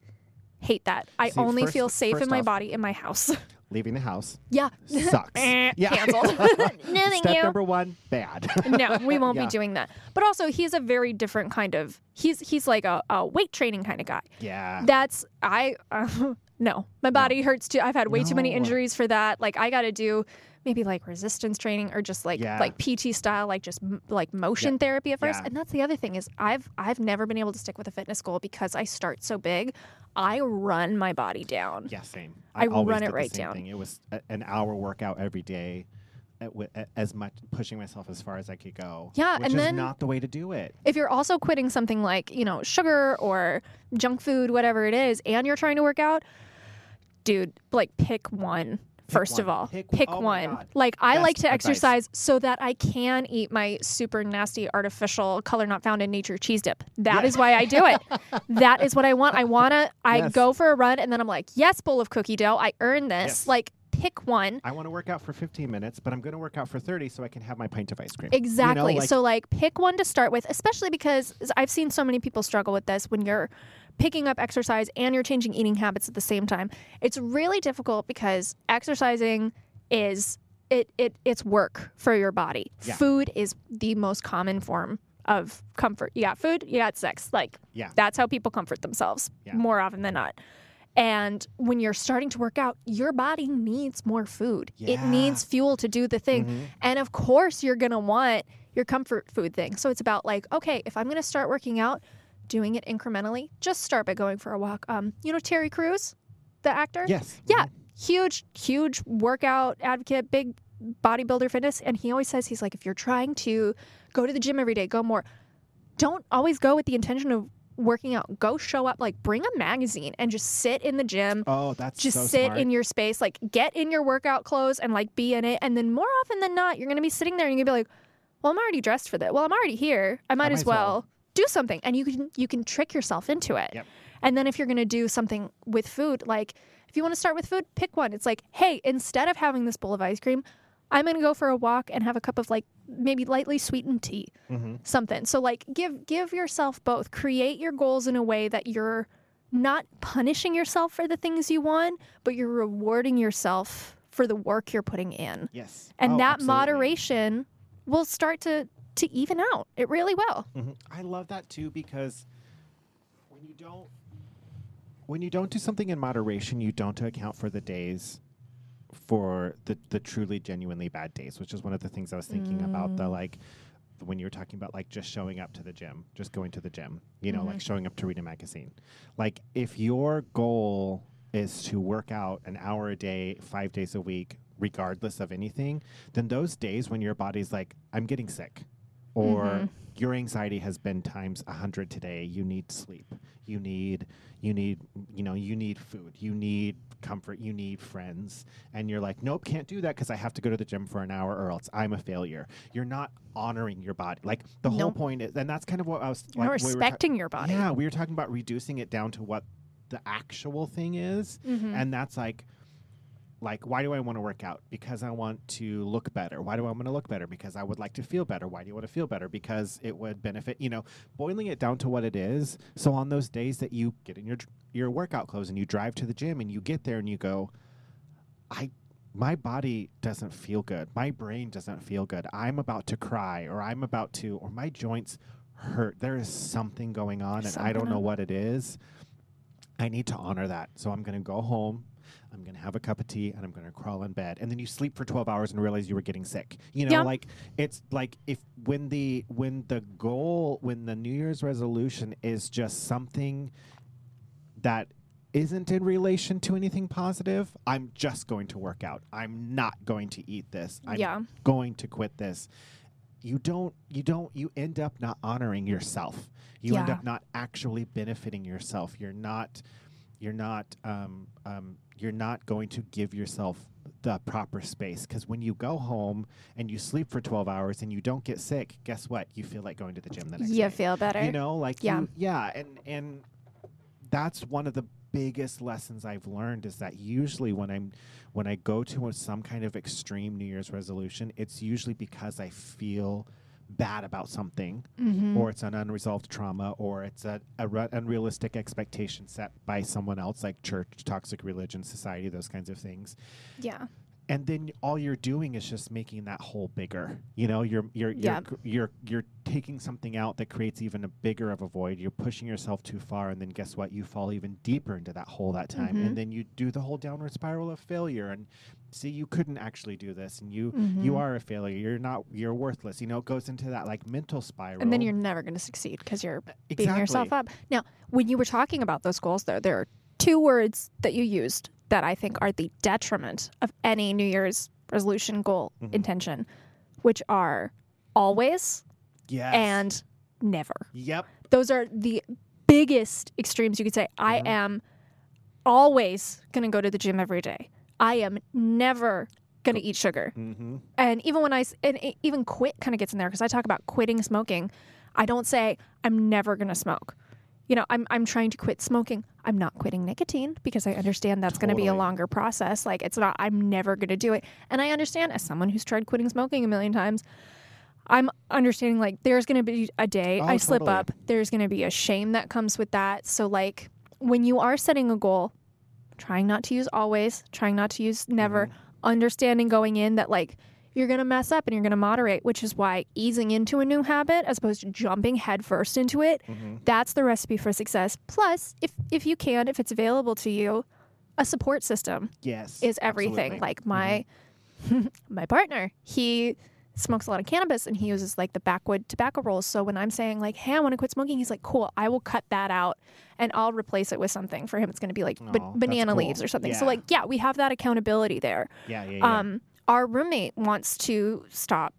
hate that. I See, only first- feel safe in my off- body in my house. Leaving the house yeah, sucks. Yeah, canceled. no, thank Step you. number one, bad. no, we won't Yeah. be doing that. But also, he's a very different kind of. He's he's like a, a weight training kind of guy. yeah. That's I uh, no, my body hurts too. I've had way too many injuries for that. Like I got to do maybe like resistance training or just like Yeah. like PT style, like just m- like motion therapy at first. Yeah. And that's the other thing is I've I've never been able to stick with a fitness goal because I start so big. I run my body down. Yeah, same. I always run it right down. Thing. It was a, an hour workout every day, as much pushing myself as far as I could go. Yeah, which and is then- not the way to do it. If you're also quitting something like, you know, sugar or junk food, whatever it is, and you're trying to work out, dude, like pick one. First of all, Pick pick, oh one. Oh one. Like I like to advice. exercise so that I can eat my super nasty artificial color not found in nature cheese dip. That is why I do it. that is what I want. I wanna. I Yes. go for a run and then I'm like, yes, bowl of cookie dough. I earned this. Yes. Like pick one. I want to work out for 15 minutes, but I'm going to work out for 30 so I can have my pint of ice cream. You know, Exactly. like- so like pick one to start with, especially because I've seen so many people struggle with this when you're picking up exercise and you're changing eating habits at the same time. It's really difficult because exercising is it it it's work for your body. Yeah. Food is the most common form of comfort. You got food, you got sex. Like Yeah. that's how people comfort themselves Yeah. more often than not. And when you're starting to work out, your body needs more food. Yeah. It needs fuel to do the thing. Mhm. And of course, you're going to want your comfort food thing. So it's about like, okay, if I'm going to start working out, doing it incrementally, just start by going for a walk. Um, you know Terry Crews, the actor? Yes. Yeah, huge, huge workout advocate, big bodybuilder fitness. And he always says, he's like, if you're trying to go to the gym every day, go more. Don't always go with the intention of working out. Go show up, like bring a magazine and just sit in the gym. Oh, that's Just so sit smart. in your space, like get in your workout clothes and like be in it. And then more often than not, you're gonna be sitting there and you're gonna be like, Well, I'm already dressed for that. Well, I'm already here. I might, might as as well." well do something. And you can you can trick yourself into it. Yep. And then if you're gonna do something with food, like if you want to start with food, pick one. It's like, hey, instead of having this bowl of ice cream, I'm gonna go for a walk and have a cup of like maybe lightly sweetened tea, Mhm. something. So like give give yourself both. Create your goals in a way that you're not punishing yourself for the things you want, but you're rewarding yourself for the work you're putting in. Yes. And Oh, that absolutely. moderation will start to to even out. It really will. Mhm. I love that too because when you don't when you don't do something in moderation, you don't account for the days for the the truly genuinely bad days, which is one of the things I was thinking about the Mm. like when you were talking about like just showing up to the gym, just going to the gym, you know, Mm-hmm. like showing up to read a magazine. Like if your goal is to work out an hour a day, 5 days a week, regardless of anything, then those days when your body's like I'm getting sick or Mhm. your anxiety has been times a hundred today. You need sleep. You need you need you know you need food. You need comfort. You need friends. And you're like, nope, can't do that because I have to go to the gym for an hour or else I'm a failure. You're not honoring your body. Like the whole point is, and that's kind of what I was You're like. not we were ta- respecting your body. yeah, we were talking about reducing it down to what the actual thing is, Mhm. and that's like like why do i want to work out? Because i want to look better. Why do i want to look better? Because i would like to feel better. Why do you want to feel better? Because it would benefit you know boiling it down to what it is. So on those days that you get in your your workout clothes and you drive to the gym and you get there and you go i my body doesn't feel good. My brain doesn't feel good. I'm about to cry or i'm about to or my joints hurt. There is something going on and i don't know what it is. I need to honor that. So i'm going to go home I'm going to have a cup of tea and I'm going to crawl in bed. And then you sleep for 12 hours and realize you were getting sick. You know, Yeah. like it's like if when the when the goal, when the New Year's resolution is just something that isn't in relation to anything positive, I'm just going to work out. I'm not going to eat this. I'm yeah. going to quit this. You don't you don't you end up not honoring yourself. You end up not actually benefiting yourself. You're not you're not um, um, you're not going to give yourself the proper space because when you go home and you sleep for 12 hours and you don't get sick guess what you feel like going to the gym the next You day feel better. you know like Yeah. you, yeah and and that's one of the biggest lessons i've learned is that usually when i'm when i go to a, some kind of extreme new year's resolution it's usually because i feel bad about something Mhm. or it's an unresolved trauma or it's a, a re- unrealistic expectation set by someone else like church toxic religion society those kinds of things yeah. And then all you're doing is just making that hole bigger you know you're you're you're Yep. cr- you're, you're taking something out that creates even a bigger of a void you're pushing yourself too far and then guess what you fall even deeper into that hole that time Mhm. and then you do the whole downward spiral of failure and see you couldn't actually do this and you Mhm. you are a failure you're not you're worthless you know it goes into that like mental spiral And then you're never going to succeed because you're exactly. beating yourself up. Now, when you were talking about those goals, though, there are two words that you used that I think are the detriment of any New Year's resolution goal Mhm. intention, which are always yes and never. yep Those are the biggest extremes you could say. I Mhm. am always going to go to the gym every day. I am never going to eat sugar. mm-hmm. And even when I and even quit kind of gets in there because I talk about quitting smoking. I don't say I'm never going to smoke. You know, I'm I'm trying to quit smoking. I'm not quitting nicotine because I understand that's going to be a Totally. longer process. Like it's not I'm never going to do it. And I understand as someone who's tried quitting smoking a million times, I'm understanding like there's going to be a day Oh, I slip totally. up. There's going to be a shame that comes with that. So like when you are setting a goal, trying not to use always, trying not to use never, Mm-hmm. understanding going in that like you're going to mess up and you're going to moderate, which is why easing into a new habit as opposed to jumping headfirst into it, Mm-hmm. that's the recipe for success. Plus, if if you can, if it's available to you, a support system Yes. is everything. absolutely. Like my my partner, he smokes a lot of cannabis and he uses like the backwood tobacco rolls. So when I'm saying like, "Hey, I want to quit smoking," he's like, "Cool, I will cut that out and I'll replace it with something." For him, it's going to be like ba- banana cool. leaves or something. So like, yeah, we have that accountability there. Yeah, yeah, yeah. Um, our roommate wants to stop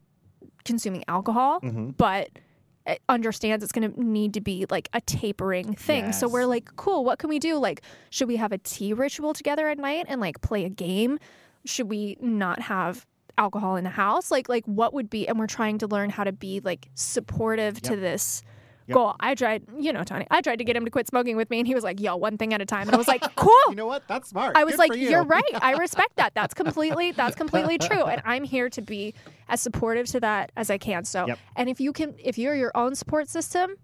consuming alcohol, Mhm. but uh, understands it's going to need to be like a tapering thing. So we're like, cool, what can we do? Like, should we have a tea ritual together at night and like play a game? Should we not have alcohol in the house? Like, like what would be? And we're trying to learn how to be like supportive to this. Yep. Goal. I tried, you know, Tony. I tried to get him to quit smoking with me, and he was like, "Yo, one thing at a time." And I was like, "Cool." You know what? That's smart. I was Good like, you. "You're right. I respect that. That's completely that's completely true." And I'm here to be as supportive to that as I can. So, Yep. and if you can, if you're your own support system,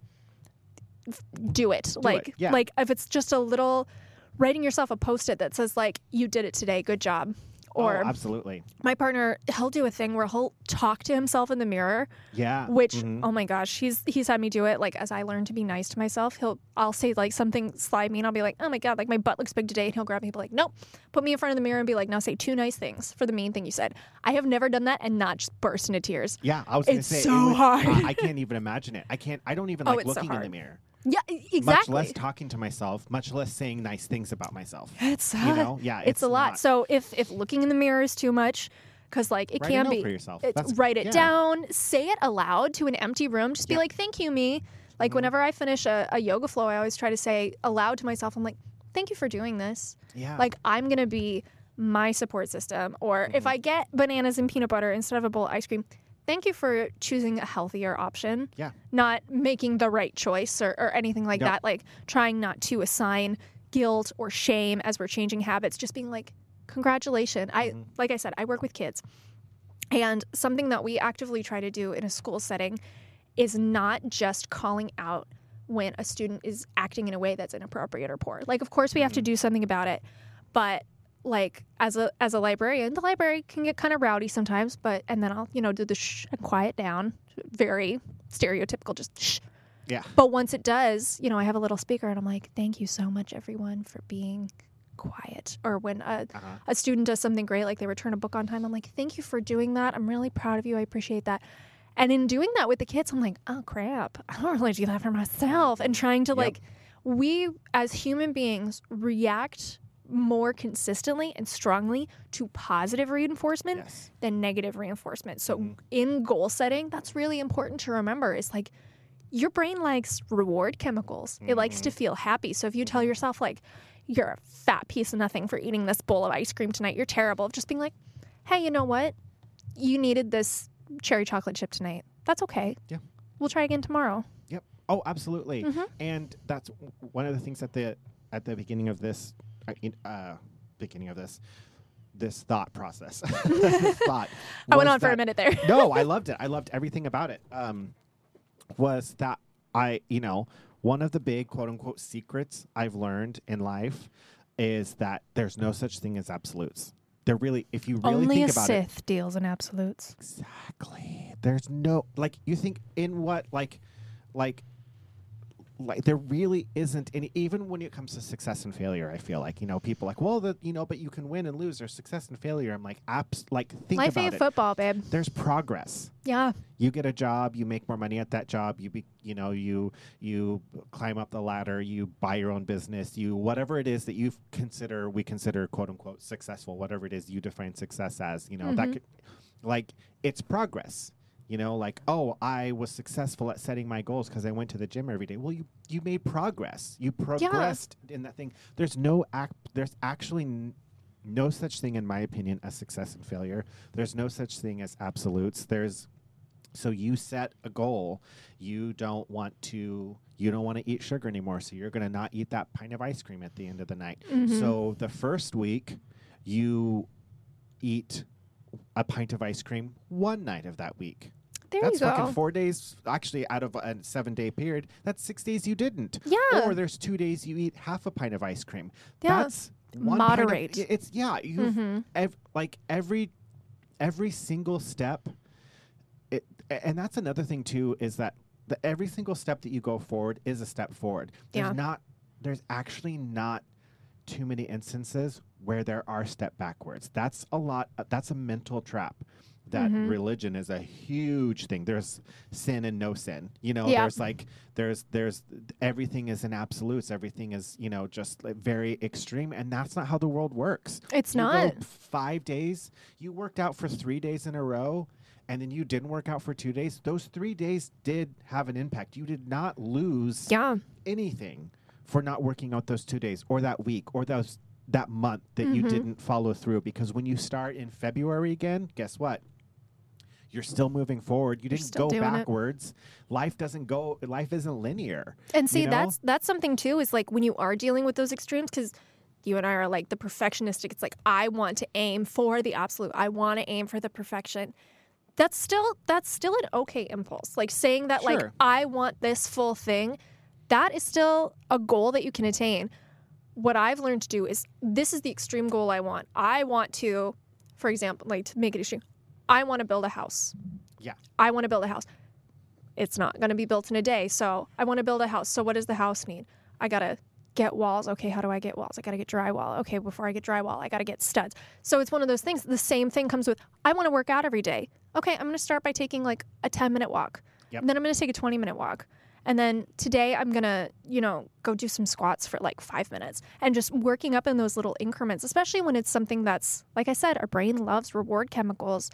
do it. like, yeah. like if it's just a little writing yourself a post-it that says like, "You did it today. Good job." Or oh, absolutely. my partner, he'll do a thing where he'll talk to himself in the mirror, Yeah. which Mhm. oh my gosh, he's he's had me do it. Like as I learn to be nice to myself, he'll I'll say like something sly me, and I'll be like, oh my god, like my butt looks big today, and he'll grab me and be like, nope, put me in front of the mirror and be like, now say two nice things for the mean thing you said. I have never done that and not just burst into tears. Yeah, I was going to It's say it so hard. I- I can't even imagine it. I can't. I don't even Oh, like so looking in the mirror. Yeah, exactly. Much less talking to myself. Much less saying nice things about myself. it's You uh, know? Yeah, it's, a lot. not- So if if looking in the mirror is too much, because like it Write can be, for yourself. It's, write it yeah. down, say it aloud to an empty room. Just be like, "Thank you, me." Like Mhm. whenever I finish a, a yoga flow, I always try to say aloud to myself, "I'm like, thank you for doing this." Yeah. Like I'm gonna be my support system. Or if Mhm. I get bananas and peanut butter instead of a bowl of ice cream, thank you for choosing a healthier option. Yeah. Not making the right choice or, or anything like Yep. that. Like trying not to assign guilt or shame as we're changing habits. Just being like, congratulations. I Mhm. like I said, I work with kids. And something that we actively try to do in a school setting is not just calling out when a student is acting in a way that's inappropriate or poor. Like of course we have to do something about it, but like as a as a librarian, the library can get kind of rowdy sometimes, but and then I'll, you know, do the shh and quiet down. Very stereotypical just shh. Yeah. But once it does, you know, I have a little speaker and I'm like, "Thank you so much everyone for being quiet." Or when a Uh-huh. a student does something great, like they return a book on time, I'm like, thank you for doing that. I'm really proud of you. I appreciate that. And in doing that with the kids, I'm like, oh crap, I don't really do that for myself. And trying to Yep. like, we as human beings react more consistently and strongly to positive reinforcement Yes. than negative reinforcement. So Mhm. in goal setting, that's really important to remember. Is like your brain likes reward chemicals. It likes to feel happy. So if you tell yourself like you're a fat piece of nothing for eating this bowl of ice cream tonight, you're terrible. Of just being like, hey, you know what? You needed this cherry chocolate chip tonight. That's okay. Yeah. We'll try again tomorrow. Yep. Oh, absolutely. Mhm. And that's one of the things at the at the beginning of this, uh, in, beginning of this, this thought process. this thought. I went on for a minute there. no, I loved it. I loved everything about it. Um, was that I, you know, one of the big quote unquote secrets I've learned in life is that there's no such thing as absolutes. There really, if you really Only think a about it, Sith deals in absolutes. exactly. There's no like you think in what like, like. Like there really isn't any even when it comes to success and failure, I feel like, you know, people like, well the you know, but you can win and lose. There's success and failure. I'm like, apps like think Life about ain't it. football, babe. There's progress Yeah. you get a job you make more money at that job you be you know you you climb up the ladder you buy your own business you whatever it is that you consider we consider quote unquote successful whatever it is you define success as you know that Mhm. could like it's progress you know like oh i was successful at setting my goals because i went to the gym every day. Well you you made progress. You progressed in that thing. There's no act there's actually n- no such thing in my opinion as success and failure. There's no such thing as absolutes. There's so you set a goal. You don't want to you don't want to eat sugar anymore so you're going to not eat that pint of ice cream at the end of the night. Mhm. so the first week you eat a pint of ice cream one night of that week there that's fucking four days actually out of a seven day period that's six days you didn't yeah. or there's two days you eat half a pint of ice cream Yeah. that's pint of- Moderate. it's yeah you Mhm. ev- like every every single step it and that's another thing too is that the, every single step that you go forward is a step forward there's Yeah. not there's actually not too many instances where there are step backwards that's a lot uh, that's a mental trap that Mhm. religion is a huge thing there's sin and no sin you know Yeah. there's like there's there's everything is in absolutes everything is you know just like very extreme and that's not how the world works It's you not. five days. You worked out for three days in a row, and then you didn't work out for two days. Those three days did have an impact. You did not lose Yeah. anything for not working out those two days, or that week, or those that month that you Mhm. didn't follow through. Because when you start in February again, guess what? You're still moving forward. You didn't go doing it. backwards. Life doesn't go. Life isn't linear. And see, know? that's that's something too. Is like when you are dealing with those extremes, because you and I are like the perfectionistic. It's like I want to aim for the absolute. I want to aim for the perfection. That's still that's still an okay impulse. Like saying that like I want this full thing, that is still a goal that you can attain. What I've learned to do is this is the extreme goal I want. I want to, for example, like to make it extreme, I want to build a house. Yeah. I want to build a house. It's not going to be built in a day. So I want to build a house. So what does the house need? I got to get walls. Okay, how do I get walls? I got to get drywall. Okay, before I get drywall, I got to get studs. So it's one of those things. The same thing comes with I want to work out every day. Okay, I'm going to start by taking like a 10 minute walk. Yep. And then I'm going to take a 20 minute walk. And then today I'm going to, you know, go do some squats for like five minutes and just working up in those little increments, especially when it's something that's, like I said, our brain loves reward chemicals.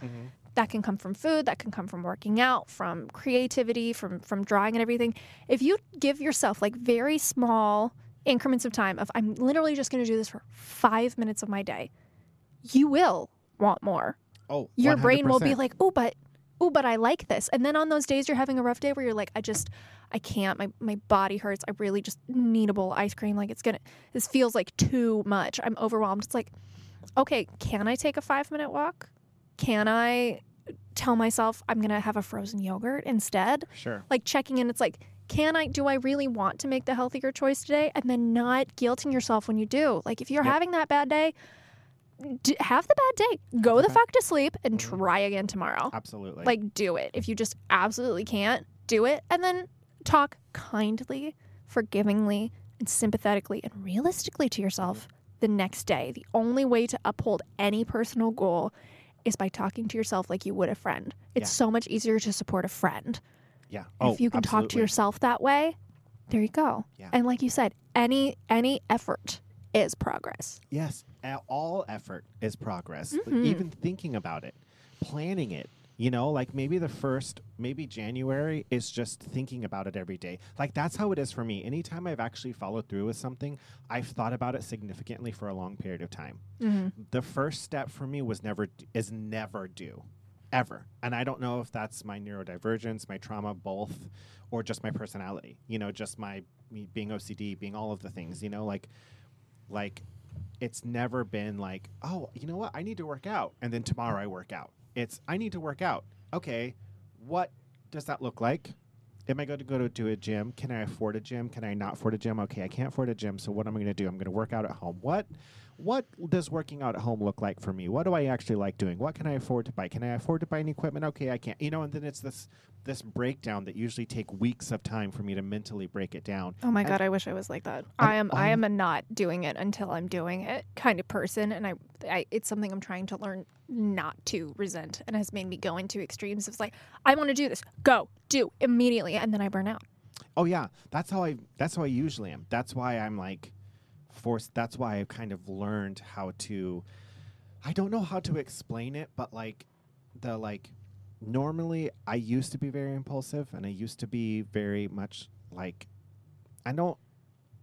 That can come from food that can come from working out from creativity from from drawing and everything. If you give yourself like very small increments of time of i'm literally just going to do this for five minutes of my day you will want more. Oh, your brain will be like oh but oh but i like this. And then on those days you're having a rough day where you're like i just i can't. My, my body hurts. I really just need a bowl of ice cream. Like it's gonna this feels like too much. I'm overwhelmed. It's like okay can i take a five minute walk? Can i tell myself i'm gonna have a frozen yogurt instead? Sure. like checking in it's like can i do i really want to make the healthier choice today? And then not guilting yourself when you do. Like if you're Yep. having that bad day d- have the bad day go the fuck to sleep and Mhm. try again tomorrow Absolutely. like do it if you just absolutely can't do it and then talk kindly forgivingly and sympathetically and realistically to yourself the next day the only way to uphold any personal goal is by talking to yourself like you would a friend it's Yeah. so much easier to support a friend yeah. if you can talk to absolutely. yourself that way there you go Yeah. and like you said any any effort is progress Yes, all effort is progress. Mhm. Even thinking about it, planning it. You know, like maybe the first, maybe January is just thinking about it every day. Like that's how it is for me. Anytime I've actually followed through with something, I've thought about it significantly for a long period of time. The first step for me was never is never due, ever. And I don't know if that's my neurodivergence, my trauma, both, or just my personality. You know, just my me being OCD, being all of the things. You know, like like it's never been like, oh, you know what? I need to work out. And then tomorrow I work out. It's, I need to work out. Okay. What does that look like? Am I going to go to, to a gym? Can I afford a gym? Can I not afford a gym? Okay, I can't afford a gym. So what am I going to do? I'm going to work out at home. What what does working out at home look like for me? What do I actually like doing? What can I afford to buy? Can I afford to buy any equipment? Okay, I can't. You know, and then it's this this breakdown that usually take weeks of time for me to mentally break it down. Oh my And- god, I wish I was like that. I am I am a not doing it until I'm doing it kind of person and I, I it's something I'm trying to learn not to resent and has made me go into extremes. It's like I want to do this. Go, do immediately and then I burn out. Oh yeah, that's how I that's how I usually am. That's why I'm like forced that's why I've kind of learned how to I don't know how to explain it, but like the like normally I used to be very impulsive and I used to be very much like I don't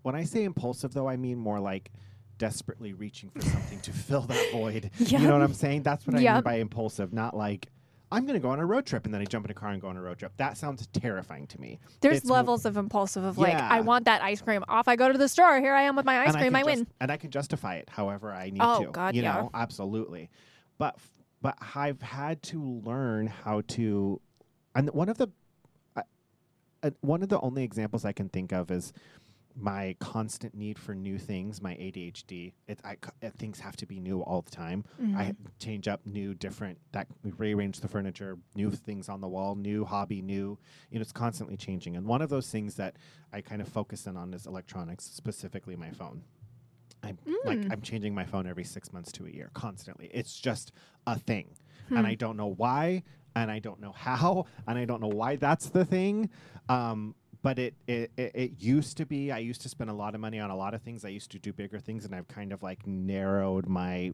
when I say impulsive though I mean more like desperately reaching for something to fill that void. You know what I'm saying? That's what I mean by impulsive, not like I'm going to go on a road trip and then I jump in a car and go on a road trip. That sounds terrifying to me. There's It's levels of impulsive of like I want that ice cream. Off I go to the store. Here I am with my ice and cream. I, I, win. just- and I can justify it however I need Oh, to. God, you yeah. know, absolutely. But f- but I've had to learn how to, and one of the, uh, uh, one of the only examples I can think of is, my constant need for new things, my ADHD, it, I, uh, things have to be new all the time. Mm-hmm. I change up new, different. That we rearrange the furniture, new things on the wall, new hobby, new. You know, it's constantly changing. And one of those things that I kind of focus in on is electronics, specifically my phone. I'm like Mm. I'm changing my phone every six months to a year, constantly. It's just a thing, Hmm. and I don't know why, and I don't know how, and I don't know why that's the thing. Um, but it, it it it used to be. I used to spend a lot of money on a lot of things. I used to do bigger things, and I've kind of like narrowed my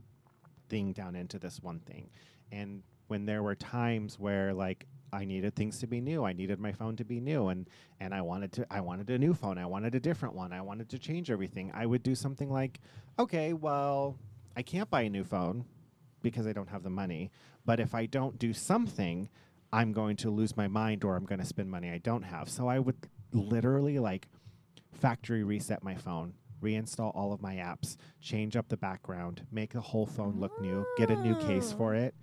thing down into this one thing. And when there were times where like I needed things to be new, I needed my phone to be new, and and I wanted to I wanted a new phone, I wanted a different one, I wanted to change everything. I would do something like, okay, well, I can't buy a new phone because I don't have the money, but if I don't do something, I'm going to lose my mind or I'm going to spend money I don't have. So I would literally like factory reset my phone, reinstall all of my apps, change up the background, make the whole phone look new, get a new case for ah. it.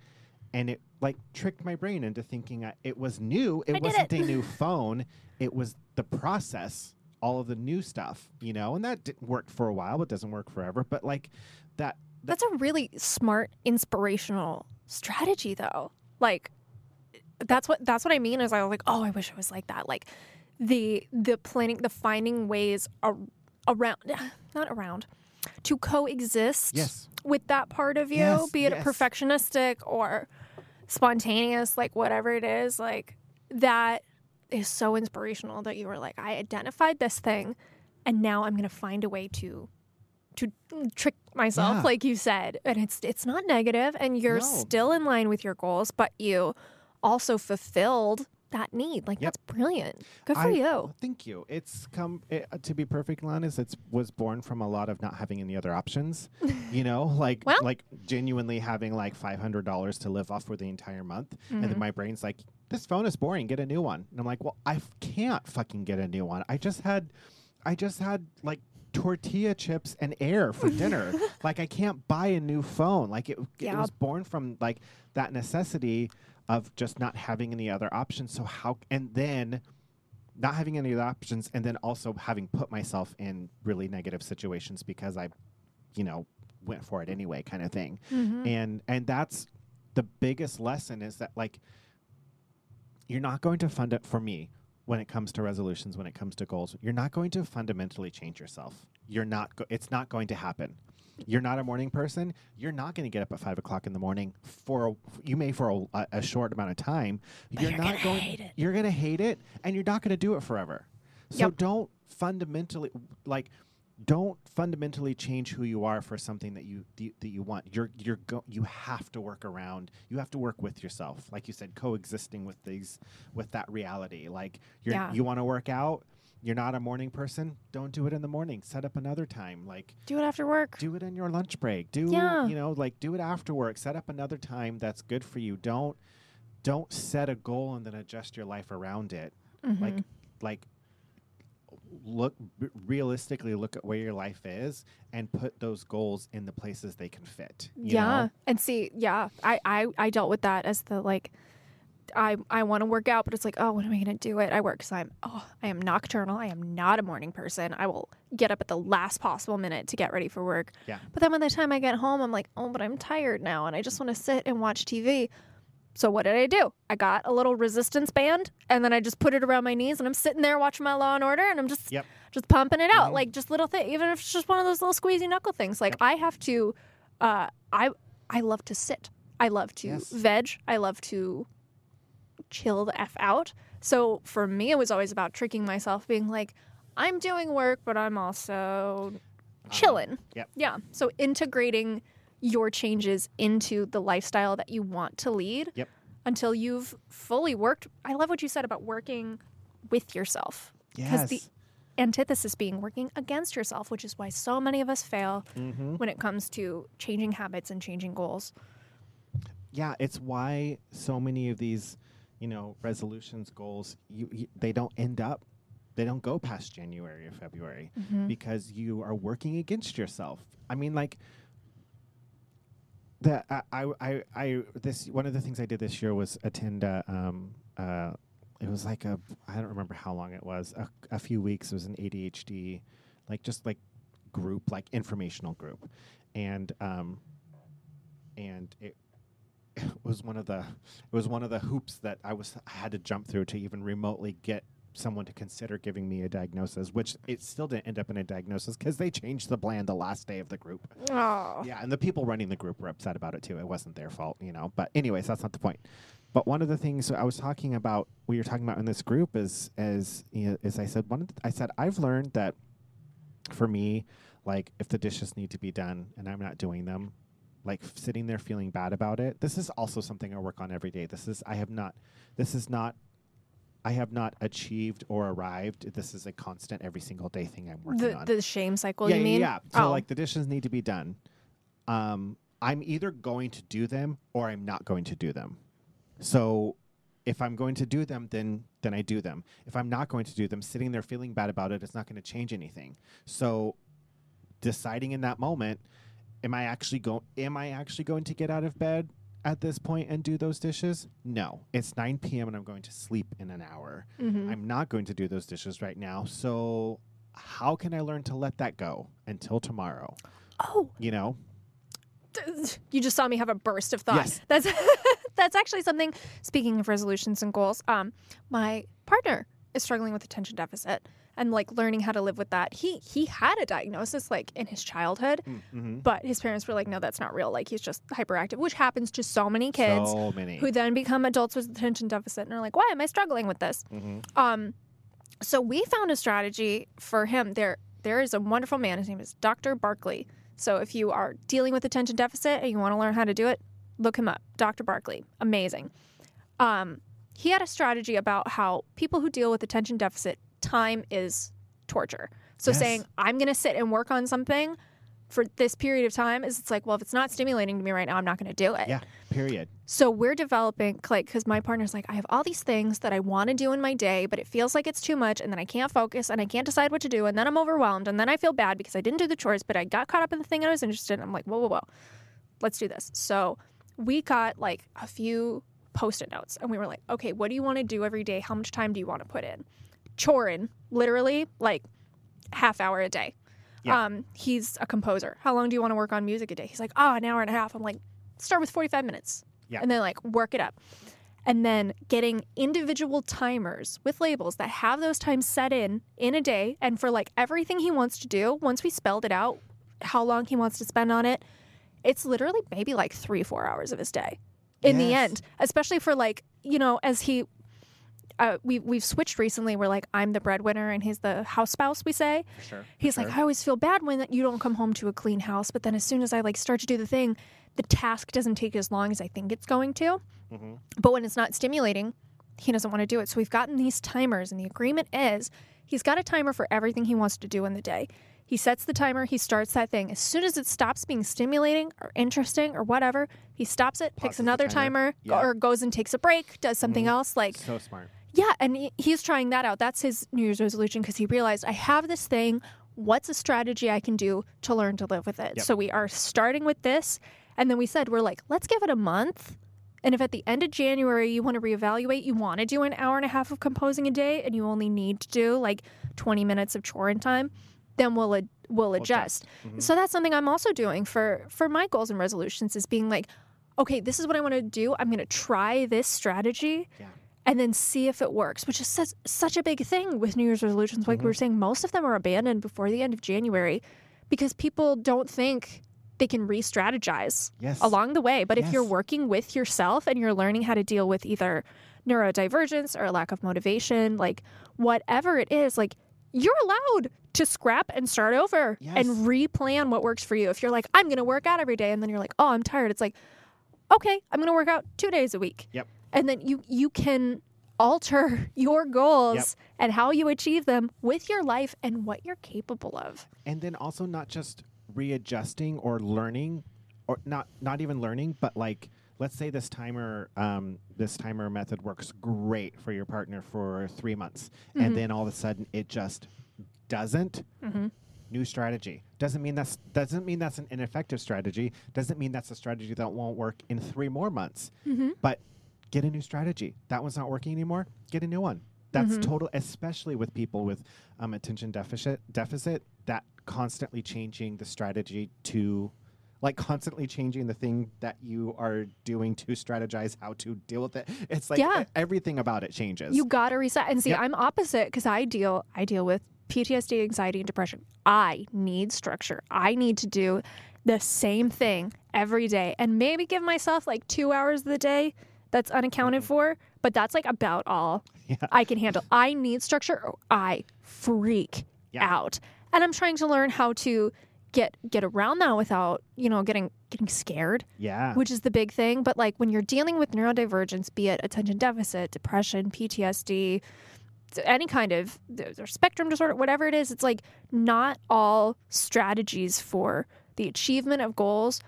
And it like tricked my brain into thinking I, it was new. It I wasn't it. a new phone. It was the process, all of the new stuff, you know. And that didn't work for a while, but doesn't work forever. But like that, That's a really smart, inspirational strategy, though. Like, that's what that's what I mean. Is I was like, oh, I wish it was like that. Like, the the planning, the finding ways ar- around, not around, to coexist yes, with that part of you, Yes, be it yes. perfectionistic or spontaneous, like whatever it is, like that is so inspirational that you were like, I identified this thing, and now I'm gonna find a way to to trick myself, Yeah. like you said. And it's it's not negative, and you're No. still in line with your goals, but you also fulfilled that need. Like Yep. that's brilliant. Good for I- you. Thank you. It's come it, uh, to be perfectly honest. It's was born from a lot of not having any other options. you know, like Well- like genuinely having like five hundred dollars to live off for the entire month, and Mhm. then my brain's like, "This phone is boring. Get a new one." And I'm like, "Well, I f- can't fucking get a new one. I just had, I just had like." tortilla chips and air for dinner like i can't buy a new phone like it, it was born from like that necessity of just not having any other options so how and then not having any other options and then also having put myself in really negative situations because I, you know, went for it anyway kind of thing. Mhm. And and that's the biggest lesson is that like you're not going to fund it for me when it comes to resolutions, when it comes to goals. You're not going to fundamentally change yourself. You're not go- it's not going to happen. You're not a morning person. You're not going to get up at five o'clock in the morning for a, you may for a, a short amount of time. You're, you're not going. hate it. You're going to hate it, and you're not going to do it forever. So Yep. don't fundamentally like don't fundamentally change who you are for something that you that you want. You're you're go, you have to work around. You have to work with yourself, like you said, coexisting with these with that reality. Like you're, Yeah. you want to work out. You're not a morning person. Don't do it in the morning. Set up another time. Like Do it after work. do it in your lunch break. Do Yeah. you know like do it after work. Set up another time that's good for you. Don't don't set a goal and then adjust your life around it. Like Mhm. like look r- realistically look at where your life is and put those goals in the places they can fit. you yeah know? and see yeah I, I i dealt with that as the like i i want to work out but it's like oh when am i gonna do? It i work because i'm oh i am nocturnal. I am not a morning person. I will get up at the last possible minute to get ready for work. Yeah. but then by the time i get home i'm like oh but i'm tired now and i just want to sit and watch tv so what did i do? I got a little resistance band and then i just put it around my knees and i'm sitting there watching my law and order and i'm just Yep. just pumping it out Mhm. like just little thing even if it's just one of those little squeezy knuckle things. Like i have to uh i i love to sit. I love to Yes. veg. I love to chill the f out so for me it was always about tricking myself being like i'm doing work but i'm also chilling Uh-huh. yep. yeah so integrating your changes into the lifestyle that you want to lead Yep. until you've fully worked i love what you said about working with yourself Yes. Because the antithesis being working against yourself, which is why so many of us fail mm-hmm. when it comes to changing habits and changing goals. Yeah, it's why so many of these, you know, resolutions, goals, you, you they don't end up, they don't go past January or February because you are working against yourself. I mean, like the I, I I I this one of the things I did this year was attend a um uh it was like a I don't remember how long it was. A, a few weeks. It was an ADHD, like just like group, like informational group, and um, and it. It was one of the it was one of the hoops that I was I had to jump through to even remotely get someone to consider giving me a diagnosis, which it still didn't end up in a diagnosis because they changed the plan the last day of the group. Oh. Yeah, and the people running the group were upset about it too. It wasn't their fault, you know. But anyways, that's not the point. But one of the things I was talking about, we were talking about in this group is, as you know, is I said one, of the, I said I've learned that for me, like if the dishes need to be done and I'm not doing them, like sitting there feeling bad about it. This is also something I work on every day. This is I have not. This is not. I have not achieved or arrived. This is a constant every single day thing I'm working The on the shame cycle. yeah, you yeah, mean? Yeah. So Oh. like the dishes need to be done. Um, I'm either going to do them or I'm not going to do them. So if I'm going to do them, then then I do them. If I'm not going to do them, sitting there feeling bad about it, it's not going to change anything. So deciding in that moment, am I actually going am I actually going to get out of bed at this point and do those dishes? No. It's 9 p.m. and I'm going to sleep in an hour. Mhm. I'm not going to do those dishes right now. So how can I learn to let that go until tomorrow? oh, You know? you just saw me have a burst of thought. Yes. That's that's actually something. Speaking of resolutions and goals, um, my partner is struggling with attention deficit and like learning how to live with that. He he had a diagnosis like in his childhood, Mm-hmm. but his parents were like, no, that's not real. Like he's just hyperactive, which happens to so many kids So many. who then become adults with attention deficit and are like, why am I struggling with this? hmm Um, so we found a strategy for him. There, there is a wonderful man. His name is Dr. Barkley. So if you are dealing with attention deficit and you want to learn how to do it, look him up. Dr. Barkley, amazing. Um, he had a strategy about how people who deal with attention deficit, time is torture. So Yes. saying I'm going to sit and work on something for this period of time is it's like, well, if it's not stimulating to me right now, I'm not going to do it. Yeah, period. So we're developing like because my partner's like I have all these things that I want to do in my day, but it feels like it's too much, and then I can't focus, and I can't decide what to do, and then I'm overwhelmed, and then I feel bad because I didn't do the chores, but I got caught up in the thing I was interested in. I'm like, whoa, whoa, whoa, let's do this. So we got like a few post-it notes, and we were like, okay, what do you want to do every day? How much time do you want to put in? Chorin, literally like half hour a day. Yeah. Um, he's a composer. How long do you want to work on music a day? He's like, oh, an hour and a half. I'm like, start with 45 minutes. Yeah. And then like work it up. And then getting individual timers with labels that have those times set in in a day. And for like everything he wants to do, once we spelled it out, how long he wants to spend on it, it's literally maybe like three, four hours of his day in the end, especially for like, you know, as he, uh, we, we've switched recently. We're like, I'm the breadwinner and he's the house spouse, we say. Sure. He's like, I always feel bad when you don't come home to a clean house, but then as soon as I like start to do the thing, the task doesn't take as long as I think it's going to. Mhm. But when it's not stimulating, he doesn't want to do it. So we've gotten these timers, and the agreement is he's got a timer for everything he wants to do in the day. He sets the timer, he starts that thing. As soon as it stops being stimulating or interesting or whatever, he stops it, Pauses picks another timer. timer, Yeah. or goes and takes a break, does something Mhm. else. Like, So smart. yeah, and he- he's trying that out. That's his New Year's resolution because he realized I have this thing. What's a strategy I can do to learn to live with it? Yep. So we are starting with this. And then we said, we're like, let's give it a month. And if at the end of January you want to reevaluate, you want to do an hour and a half of composing a day and you only need to do like 20 minutes of chore in time, then we'll, ad- we'll adjust. Mhm. So that's something I'm also doing for for my goals and resolutions is being like, okay, this is what I want to do. I'm going to try this strategy Yeah. and then see if it works, which is such, such a big thing with New Year's resolutions. Like we Mm-hmm. were saying, most of them are abandoned before the end of January because people don't think they can re strategize Yes. along the way. But if you're working with yourself and you're learning how to deal with either neurodivergence or a lack of motivation, like whatever it is, like you're allowed to scrap and start over Yes. and replan what works for you. If you're like, I'm going to work out every day, and then you're like, oh, I'm tired, it's like, okay, I'm going to work out two days a week. Yep. And then you you can alter your goals and how you achieve them with your life and what you're capable of. and then also not just readjusting or learning or not not even learning but like let's say this timer um, this timer method works great for your partner for three months Mhm. and then all of a sudden it just doesn't Mm-hmm. new strategy doesn't mean that's doesn't mean that's an ineffective strategy doesn't mean that's a strategy that won't work in three more months Mm-hmm. but get a new strategy. That one's not working anymore. Get a new one. That's Mhm. total, especially with people with um, attention deficit. Deficit that constantly changing the strategy to, like constantly changing the thing that you are doing to strategize how to deal with it. It's like Yeah. everything about it changes. You gotta reset. And see, Yep. I'm opposite because I deal I deal with PTSD, anxiety, and depression. I need structure. I need to do the same thing every day and maybe give myself like two hours of the day that's unaccounted mm-hmm. for, but that's like about all Yeah. I can handle. I need structure or I freak Yeah. out. And I'm trying to learn how to get get around that without, you know, getting getting scared yeah. which is the big thing. But like when you're dealing with neurodivergence, be it attention deficit, depression, PTSD, any kind of or spectrum disorder, whatever it is, it's like not all strategies for the achievement of goals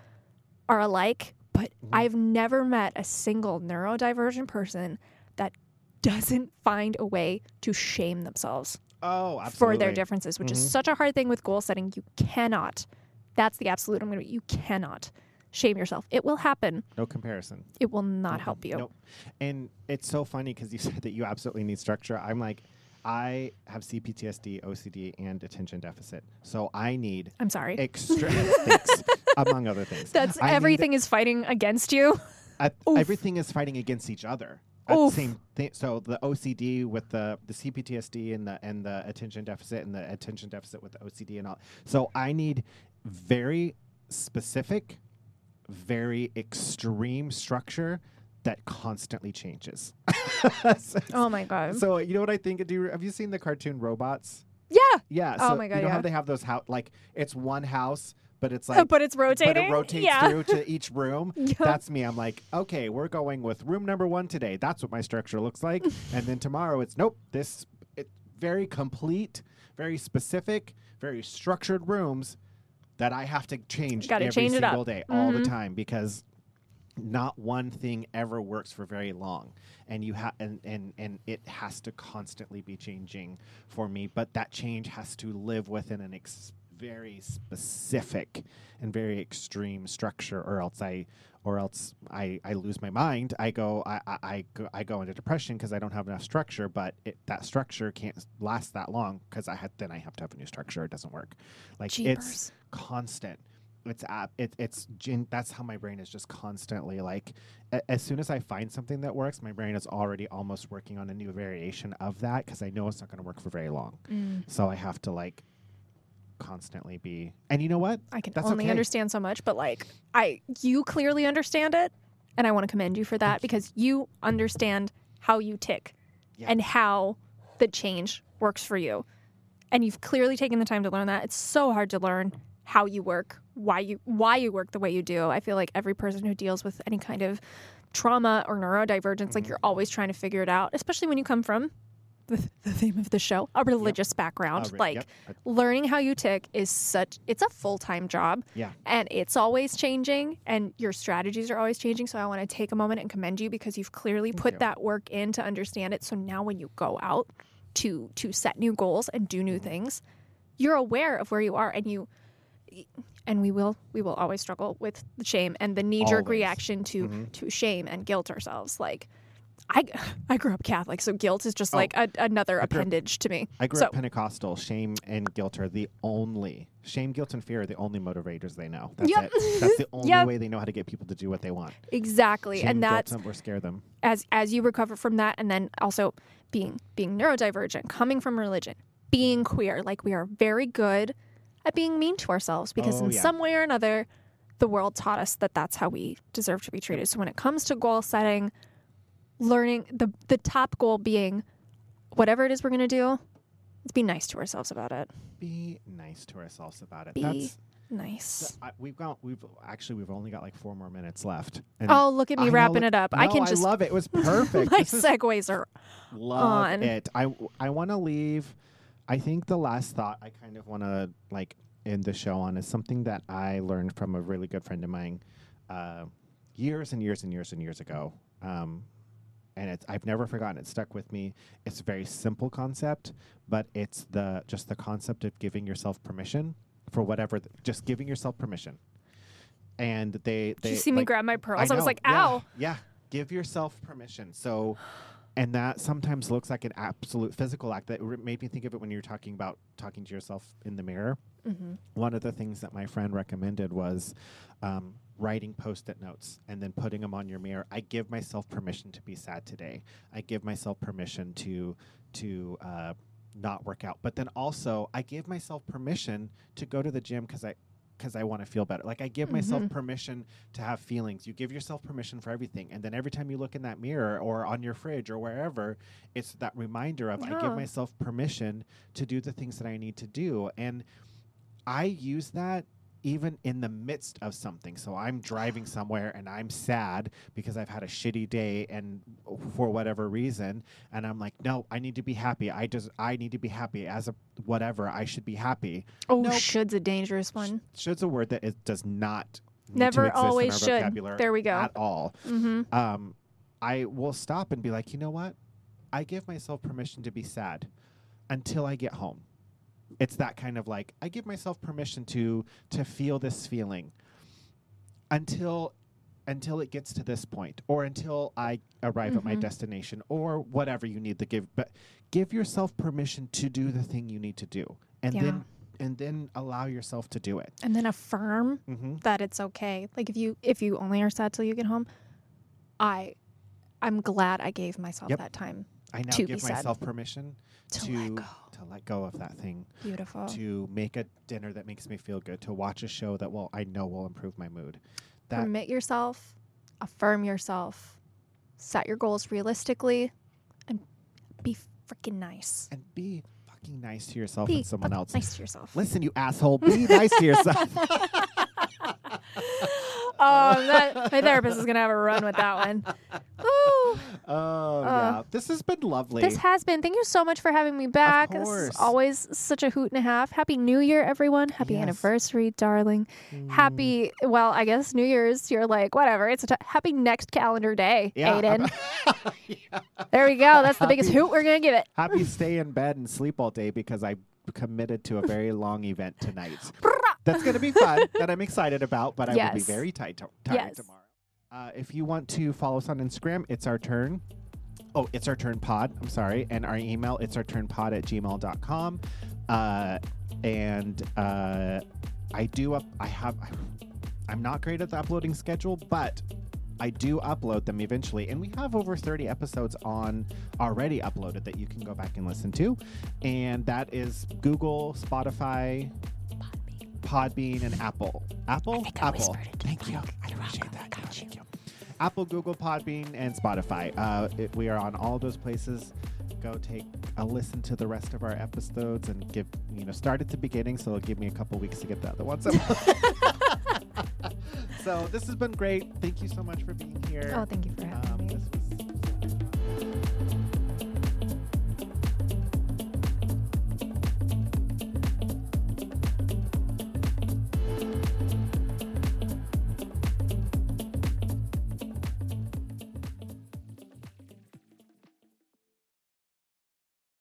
are alike. But Mhm. I've never met a single neurodivergent person that doesn't find a way to shame themselves oh, for their differences, which Mhm. is such a hard thing with goal setting. You cannot. That's the absolute. I'm gonna. You cannot shame yourself. It will happen. No comparison. It will not Mhm. help you. Nope. And it's so funny because you said that you absolutely need structure. I'm like, I have CPTSD, OCD, and attention deficit. So I need I'm sorry. extra things, among other things. That's I everything is fighting against you. Oof. everything is fighting against each other. The Oof. same thing. So the OCD with the the CPTSD and the and the attention deficit and the attention deficit with the OCD and all. So I need very specific, very extreme structure that constantly changes. so, Oh my god. so you know what I think? Do you, have you seen the cartoon robots? yeah. Yeah. Oh my God, You know yeah. how they have those house like it's one house, but it's like but it's rotating. but it rotates yeah. through to each room. Yep. That's me. I'm like, okay, we're going with room number one today. That's what my structure looks like. and then tomorrow it's nope. This it very complete, very specific, very structured rooms that I have to change Gotta every change single day, all the Mhm. time, because not one thing ever works for very long and you have and, and and it has to constantly be changing for me but that change has to live within an ex- very specific and very extreme structure or else i or else i i lose my mind. I go i i, I go i go into depression because i don't have enough structure but it, that structure can't last that long because i had then i have to have a new structure. It doesn't work. Like it's constant. It's app it, it's gin, that's how my brain is just constantly like a, as soon as i find something that works my brain is already almost working on a new variation of that because i know it's not going to work for very long. Mm, so i have to like constantly be and you know what I can That's only okay. understand so much, but like I you clearly understand it and I want to commend you for that because you understand how you tick Yeah. and how the change works for you. And you've clearly taken the time to learn that. It's so hard to learn how you work, why you why you work the way you do. I feel like every person who deals with any kind of trauma or neurodivergence, like Mhm. you're always trying to figure it out, especially when you come from the, the theme of the show, a religious background. Uh, re- like yep, learning how you tick is such it's a full-time job yeah and it's always changing and your strategies are always changing so i want to take a moment and commend you because you've clearly Thank put you. that work in to understand it so now when you go out to to set new goals and do Mm-hmm. new things you're aware of where you are and you and we will we will always struggle with the shame and the knee-jerk Always. reaction to Mhm. to shame and guilt ourselves like I, I grew up Catholic, so guilt is just Oh. like a, another I grew up- appendage to me. i grew So- up pentecostal shame and guilt are the only shame guilt and fear are the only motivators they know that's Yep. it that's the only Yep. way they know how to get people to do what they want Exactly, shame and that's guilt or scare them as as you recover from that and then also being being neurodivergent coming from religion being queer like we are very good at being mean to ourselves because Oh, in yeah. some way or another the world taught us that that's how we deserve to be treated so when it comes to goal setting learning the the top goal being whatever it is we're going to do let's be nice to ourselves about it be nice to ourselves about it Be that's nice I, we've got we've actually we've only got like four more minutes left and oh look at me I wrapping look- it up i can just love it it was perfect my segues are Love on. it. I I want to leave. I think the last thought I kind of want to like end the show on is something that I learned from a really good friend of mine, uh, years and years and years and years ago. Um, and it's I've never forgotten. It stuck with me. It's a very simple concept, but it's the just the concept of giving yourself permission for whatever. th- just giving yourself permission. And they they you see me grab my pearls i, was like ow Yeah. give yourself permission. So, and that sometimes looks like an absolute physical act. That re- made me think of it when you were talking about talking to yourself in the mirror. Mm-hmm. One of the things that my friend recommended was um, writing post-it notes and then putting them on your mirror. I give myself permission to be sad today. I give myself permission to to uh, not work out. But then also, I give myself permission to go to the gym because I because I want to feel better. Like I give myself Mhm. permission to have feelings. You give yourself permission for everything, and then every time you look in that mirror or on your fridge or wherever, it's that reminder of I give myself permission to do the things that I need to do, and I use that even in the midst of something. So I'm driving somewhere and I'm sad because I've had a shitty day and for whatever reason and I'm like, "No, I need to be happy. I just I need to be happy as a whatever. I should be happy." Oh, Nope. should's a dangerous one. Sh- Should's a word that it does not need to Never always should. vocabulary There we go. At all. Mm-hmm. Um I will stop and be like, "You know what? I give myself permission to be sad until I get home." It's that kind of like I give myself permission to to feel this feeling until until it gets to this point or until I arrive at my Mhm. destination or whatever you need to give but give yourself permission to do the thing you need to do and Yeah. then and then allow yourself to do it. And then affirm Mm-hmm. that it's okay. Like if you if you only are sad till you get home, I I'm glad I gave myself Yep. that time I now To give myself permission to, to let go. to let go of that thing, Beautiful. to make a dinner that makes me feel good, to watch a show that will I know will improve my mood. That Permit yourself, affirm yourself, set your goals realistically, and be freaking nice. and be fucking nice to yourself Be and someone else. nice to yourself. Listen, you asshole, be nice to yourself. oh, that, my therapist is gonna have a run with that one. Woo. Oh Uh, yeah, this has been lovely. This has been. Thank you so much for having me back. This course. is always such a hoot and a half. Happy New Year, everyone. Happy Yes. anniversary, darling. Mm. Happy, well, I guess New Year's, you're like, whatever. It's a t- happy next calendar day, yeah, Aydan. yeah. There we go. That's the biggest hoot we're going to give it. Happy stay in bed and sleep all day because I committed to a very long event tonight. That's going to be fun that I'm excited about, but I will be very tight to- tired Yes. tomorrow. Uh, if you want to follow us on Instagram, it's our turn. Oh, it's our turn pod. I'm sorry. And our email, it's our turn pod at gmail.com. Uh, and uh, I do up, I have, I'm not great at the uploading schedule, but I do upload them eventually. And we have over 30 episodes on already uploaded that you can go back and listen to. And that is Google, Spotify, Podbean, and Apple. Apple? Apple. Thank you. I appreciate that. Yeah, Thank you. Apple, Google, Podbean, and Spotify. Uh, it, we are on all those places. Go take a listen to the rest of our episodes and give, you know, start at the beginning. So it'll give me a couple weeks to get the other ones up. so this has been great. Thank you so much for being here. Oh, thank you for having Um, me.